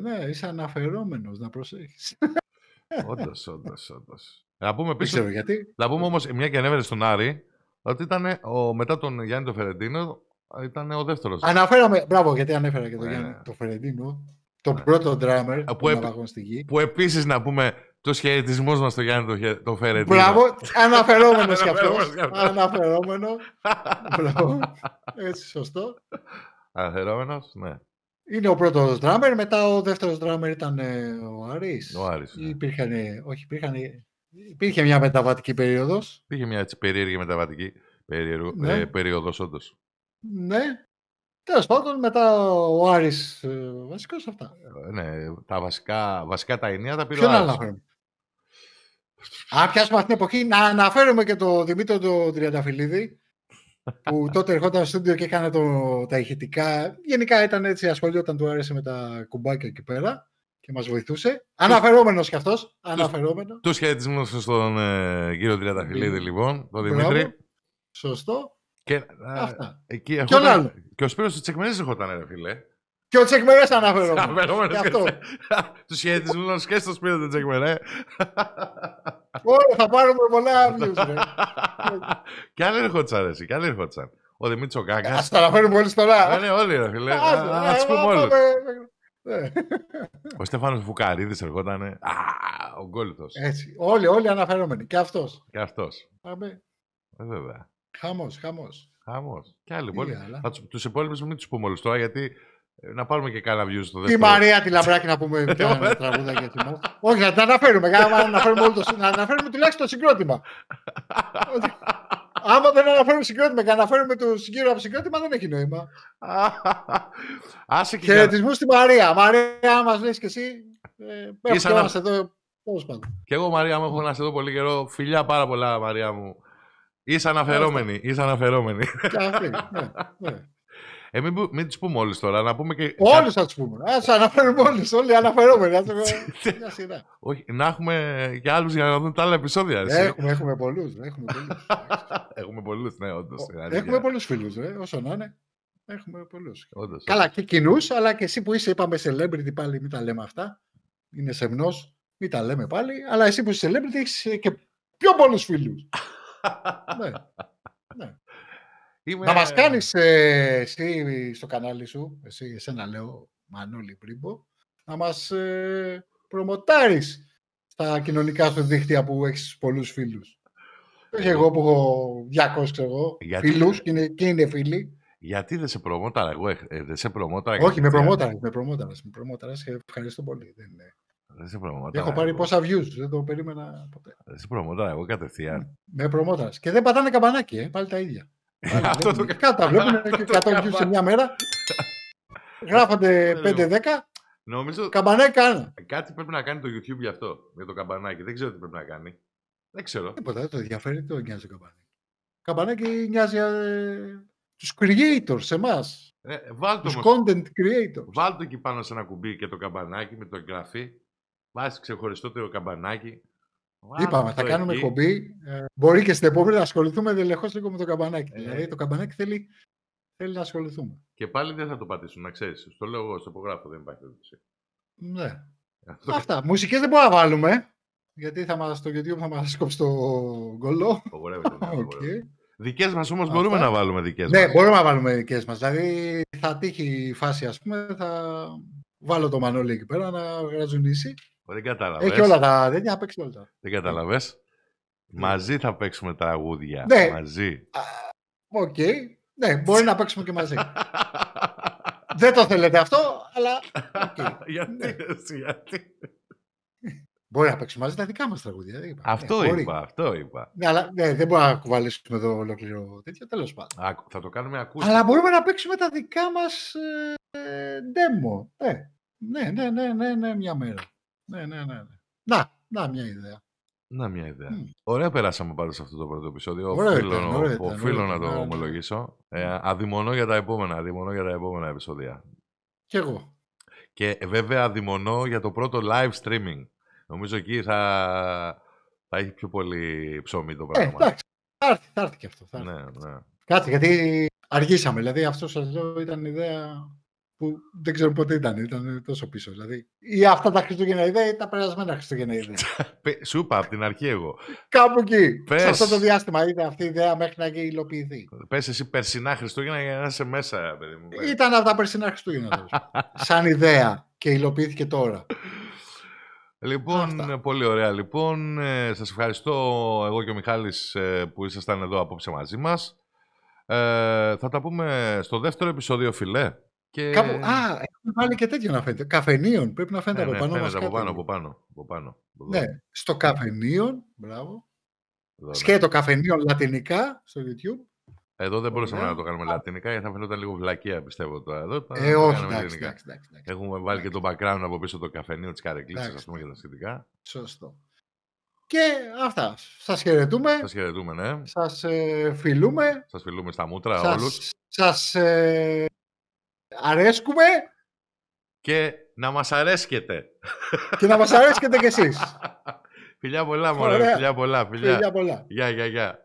Ναι, είσαι αναφερόμενος, να προσέχεις. όντως, όντως, όντως. Να πούμε Δεν πίσω, ξέρω γιατί. να πούμε όμως, μια και ανέβαινε στον Άρη, ότι ήταν ο, μετά τον Γιάννη τον Φερεντίνο, ήταν ο δεύτερος. Αναφέραμε. Μπράβο, γιατί ανέφερα και το Ναι, Γιάννη, ναι. το Φερεντίνο. Το Ναι. πρώτο drummer που που έπαι- είναι στη γη. Που επίσης να πούμε του χαιρετισμού μας στον Γιάννη τον, Χε- τον Φερεντίνο. Μπράβο, αναφερόμενος <laughs> κι αυτός. Αναφερόμενος κι αυτός. Αναφερόμενο. Μπράβο. <laughs> Έτσι, σωστό. Αναφερόμενος, ναι. Είναι ο πρώτος drummer, μετά ο δεύτερος drummer ήταν ε, ο Άρης. Ο Άρης, ναι. Υπήρχαν, όχι, υπήρχαν, υπήρχε μια μεταβατική περίοδος. Είχε μια έτσι περίεργη μεταβατική περίεργο, Ναι. ε, περίοδος όντως. Ναι. Τέλος πάντων, μετά ο Άρης, ε, βασικός αυτά. Ε, Ναι, τα βασικά, βασικά τα ενία τα πήρε ο Ποιον άλλο Άρης. Αναφέρουμε. Αν πιάσουμε αυτή την εποχή, να αναφέρουμε και τον Δημήτρη τον Τριανταφυλλίδη, που <laughs> τότε ερχόταν στο στούντιο και έκανε το, τα ηχητικά. Γενικά ήταν έτσι, ασχολιόταν, του άρεσε με τα κουμπάκια εκεί πέρα και μας βοηθούσε. Αναφερόμενος κι αυτός, αναφερόμενος. Τους χαιρετισμού στον ε, κύριο Τριανταφυλλίδη, Δη- λοιπόν, τον Μπράβο. Δημήτρη. Σωστό. Και, α, Αυτά. εκεί Ποιον ερχόταν- άλλο; Και ο Σπύρος της Τσεκμενής ερχόταν, ρε φίλε. Και ο Τσεκμερές αναφερόμενος. <laughs> Αναφερόμενος Γι' αυτό. Τους χαιρετισμούς μας και στο Σπύρο του Τσεκμενέ. Ωραία, θα πάρουμε πολλά views, ρε. <laughs> Κι άλλοι ερχόντουσαν, ρε, εσύ, κι άλλοι ερχόντουσαν. Ο Δημήτρης ο Κάγκας. Ας τα αναφέρουμε όλοι τώρα. Ναι, ναι, όλοι, ρε φίλε. Άσε, Α, ε, Να τους πούμε πάμε. όλους. Ναι. Ο Στέφανος Φουκαρίδης ερχότανε. Α, ο Γκόλυθος. Έτσι, όλοι, όλοι αναφερόμενοι. Και αυτός. Και αυτός. Πάμε. Ε, βέβαια. Χαμός, χαμός. Χαμός. Και άλλοι Τι πολύ. άλλα. Θα τους, τους υπόλοιπους μην τους πούμε όλους τώρα, γιατί ε, να πάρουμε και κάνα views στο Τη δεύτερο. Μαρία τη Λαμπράκη να πούμε <laughs> και ένα τραγούδα για τη μας. Όχι, να την αναφέρουμε. Για να αναφέρουμε, όλο το, συ- να αναφέρουμε τουλάχιστον το συγκρότημα. Ότι- <laughs> Άμα δεν αναφέρουμε συγκρότημα και αναφέρουμε το γύρω από συγκρότημα, δεν έχει νόημα. <laughs> Άσε και για... Χαιρετισμού στη Μαρία. Μαρία, αν μας λες και εσύ. Ε, πέρα Είσαι που ανα- είμαστε εδώ. Τέλο πάντων. Και εγώ, Μαρία μου, έχω να σε δω πολύ καιρό. Φιλιά πάρα πολλά, Μαρία μου. Είσαι αναφερόμενη. Είσαι αναφερόμενη. Και αυτή. Ναι, ναι. Ε, μην, που- μην τους πούμε όλους τώρα, να πούμε και... Όλου θα του πούμε. Α αναφέρουμε όλου. Όλοι αναφερόμενοι. Ας πούμε, Μια σειρά. Όχι, να έχουμε και άλλους για να δουν τα άλλα επεισόδια. εσύ. Έχουμε, έχουμε πολλούς. Έχουμε πολλούς. <laughs> Έχουμε πολλούς, ναι, όντως. είναι Έχουμε αλήθεια. πολλούς φίλους. Όσο να είναι. Έχουμε πολλούς. Όντως. Καλά, και κοινούς, αλλά και εσύ που είσαι, είπαμε celebrity πάλι, μην τα λέμε αυτά. Είναι σεμνός, μην τα λέμε πάλι. Αλλά εσύ που είσαι celebrity έχεις και πιο πολλούς φίλους. <laughs> ναι. Είμαι... Να μας κάνεις εσύ στο κανάλι σου, εσύ, εσένα λέω, Μανώλη Πρίμπο, να μας ε, προμοτάρεις στα κοινωνικά σου δίκτυα που έχεις πολλούς φίλους. Όχι εγώ που έχω 200 ξέρω εγώ, Γιατί- φίλους και είναι, και είναι φίλοι. Γιατί δεν σε προμόταρα εγώ, ε, ε, δεν σε προμόταρα. Όχι, με κατευθείαν. προμόταρες, με προμόταρες, με προμόταρες και ευχαριστώ πολύ. Δεν είναι. Δεν σε προμόταρα. Έχω πάρει εγώ. πόσα views, δεν το περίμενα ποτέ. Δεν σε προμόταρα εγώ κατευθείαν. Με προμόταρες. Και δεν πατάνε καμπανάκι, ε, πάλι τα ίδια. Πάλι Αυτό το βλέπουν. Κάτω τα βλέπουν <laughs> Αυτό και το 100 views σε καμπανάκι. μια μέρα. <laughs> Γράφονται Περίεργο. 5-10 Νομίζω Καμπανάκι κάνα. κάτι πρέπει να κάνει το YouTube γι' αυτό. Για το καμπανάκι. Δεν ξέρω τι πρέπει να κάνει. Δεν ξέρω. Τίποτα, δεν το ενδιαφέρει, δεν το νοιάζει το καμπανάκι. Καμπανάκι νοιάζει ε, τους creators, εμάς. Ε, βάλτε Τους όμως, content creators. βάλτε εκεί πάνω σε ένα κουμπί και το καμπανάκι με το εγγραφή. Βάζεις ξεχωριστό το καμπανάκι. Βάλτε Είπαμε, το θα κάνουμε εκεί. εκπομπή. Ε, μπορεί και στην επόμενη να ασχοληθούμε δελεχώς λίγο με το καμπανάκι. Ε. Δηλαδή το καμπανάκι θέλει, θέλει να ασχοληθούμε. Και πάλι δεν θα το πατήσουν, να ξέρεις. Το λέω εγώ, στο υπογράφω, δεν υπάρχει περίπτωση. Ναι. Αυτό Αυτά. Μουσικές δεν μπορούμε να βάλουμε. Γιατί θα μας, στο YouTube θα μας κόψει τον κώλο. απαγορεύεται. ναι, <laughs> Οκ. απαγορεύεται. Δικές μας όμως Αυτά. μπορούμε να βάλουμε δικές Ναι, μας. μπορούμε να βάλουμε δικές μας. Δηλαδή θα τύχει η φάση, ας πούμε, θα βάλω το Μανώλη εκεί πέρα να γρατζουνίσει. Δεν κατάλαβες. Έχει όλα τα τέτοια, να παίξει όλα τα. Δεν κατάλαβες. Μαζί θα παίξουμε τραγούδια. Ναι. Μαζί. Οκ. Ναι, μπορεί να παίξουμε και μαζί. <laughs> Δεν το θέλετε αυτό, αλλά οκ. <laughs> γιατί, Ναι. εσύ, γιατί. Μπορεί να παίξουμε μαζί τα δικά μας τραγούδια. δεν είπα. Αυτό Ναι, μπορεί. είπα, αυτό είπα. Ναι, αλλά ναι, δεν μπορούμε να κουβαλήσουμε εδώ ολόκληρο τέτοιο, τέλος πάντων. Άκου, θα το κάνουμε ακούστικο. Αλλά μπορούμε να παίξουμε τα δικά μας ε, ε, demo. Ναι. ναι, ναι, ναι, ναι, ναι, μια μέρα. Ναι, ναι, ναι. ναι. Να, να, μια ιδέα. Να μια ιδέα. Μμ. Ωραία περάσαμε πάντως σε αυτό το πρώτο επεισόδιο. Ωραίο Οφείλω, ήταν, ωραίο ήταν, οφείλω ωραίο να το ήταν, ναι, ναι. ομολογήσω. Ε, αδειμονώ για τα επόμενα, αδειμονώ για τα επόμενα επεισόδια. Κι εγώ. Και ε, βέβαια αδειμονώ για το πρώτο live streaming. Νομίζω εκεί θα, θα έχει πιο πολύ ψωμί το Ε, πράγμα. εντάξει. Θα έρθει, θα έρθει και αυτό. Θα έρθει. ναι, ναι. Κάτσε, γιατί αργήσαμε. Δηλαδή, αυτό σας λέω ήταν ιδέα που δεν ξέρω πότε ήταν. Ήταν τόσο πίσω. Δηλαδή, ή αυτά τα Χριστούγεννα ιδέα ή τα περασμένα Χριστούγεννα ιδέα. <laughs> Πε- Σου είπα από την αρχή εγώ. Κάπου εκεί. Πες. Σε αυτό το διάστημα ήταν αυτή η ιδέα μέχρι να υλοποιηθεί. Πες εσύ περσινά Χριστούγεννα για να είσαι μέσα, παιδί μου. Πες. Ήταν από τα περσινά Χριστούγεννα. τέλος πάντων. <laughs> Σαν ιδέα και υλοποιήθηκε τώρα. Λοιπόν, Αυτά. πολύ ωραία. Λοιπόν, ε, σας ευχαριστώ εγώ και ο Μιχάλης ε, που ήσασταν εδώ απόψε μαζί μας. Ε, θα τα πούμε στο δεύτερο επεισόδιο, φιλέ. Και... Κάπου, α, έχουμε βάλει και τέτοιο να φαίνεται. Καφενείων. Πρέπει να φαίνεται ναι, από ναι, πάνω μας φαίνεται από κάτι. πάνω, από πάνω. Από πάνω. Εδώ, Ναι, στο καφενείων. Μπράβο. εδώ, ναι. Σκέτο καφενείων λατινικά στο YouTube. Εδώ δεν μπορούσαμε Ωραία. να το κάνουμε λατινικά γιατί θα φαινόταν λίγο βλακεία πιστεύω τώρα. Εδώ θα Ε, το όχι, κάνουμε εντάξει, ελληνικά. εντάξει, εντάξει, εντάξει. Έχουμε βάλει και το background από πίσω το καφενείο της Καρεκλήσης, Εντάξει, ας πούμε, για τα σχετικά. Σωστό. Και αυτά. Σας χαιρετούμε. Σας χαιρετούμε, ναι. Σας ε, φιλούμε. Σας φιλούμε στα μούτρα όλους. Σας, σας ε, αρέσκουμε Και να μας αρέσκετε. και να μας αρέσκετε κι εσείς. <laughs> Φιλιά πολλά, μωρέ. Ωραία. Φιλιά πολλά. Φιλιά. Φιλιά πολλά. Γεια, γεια, γεια.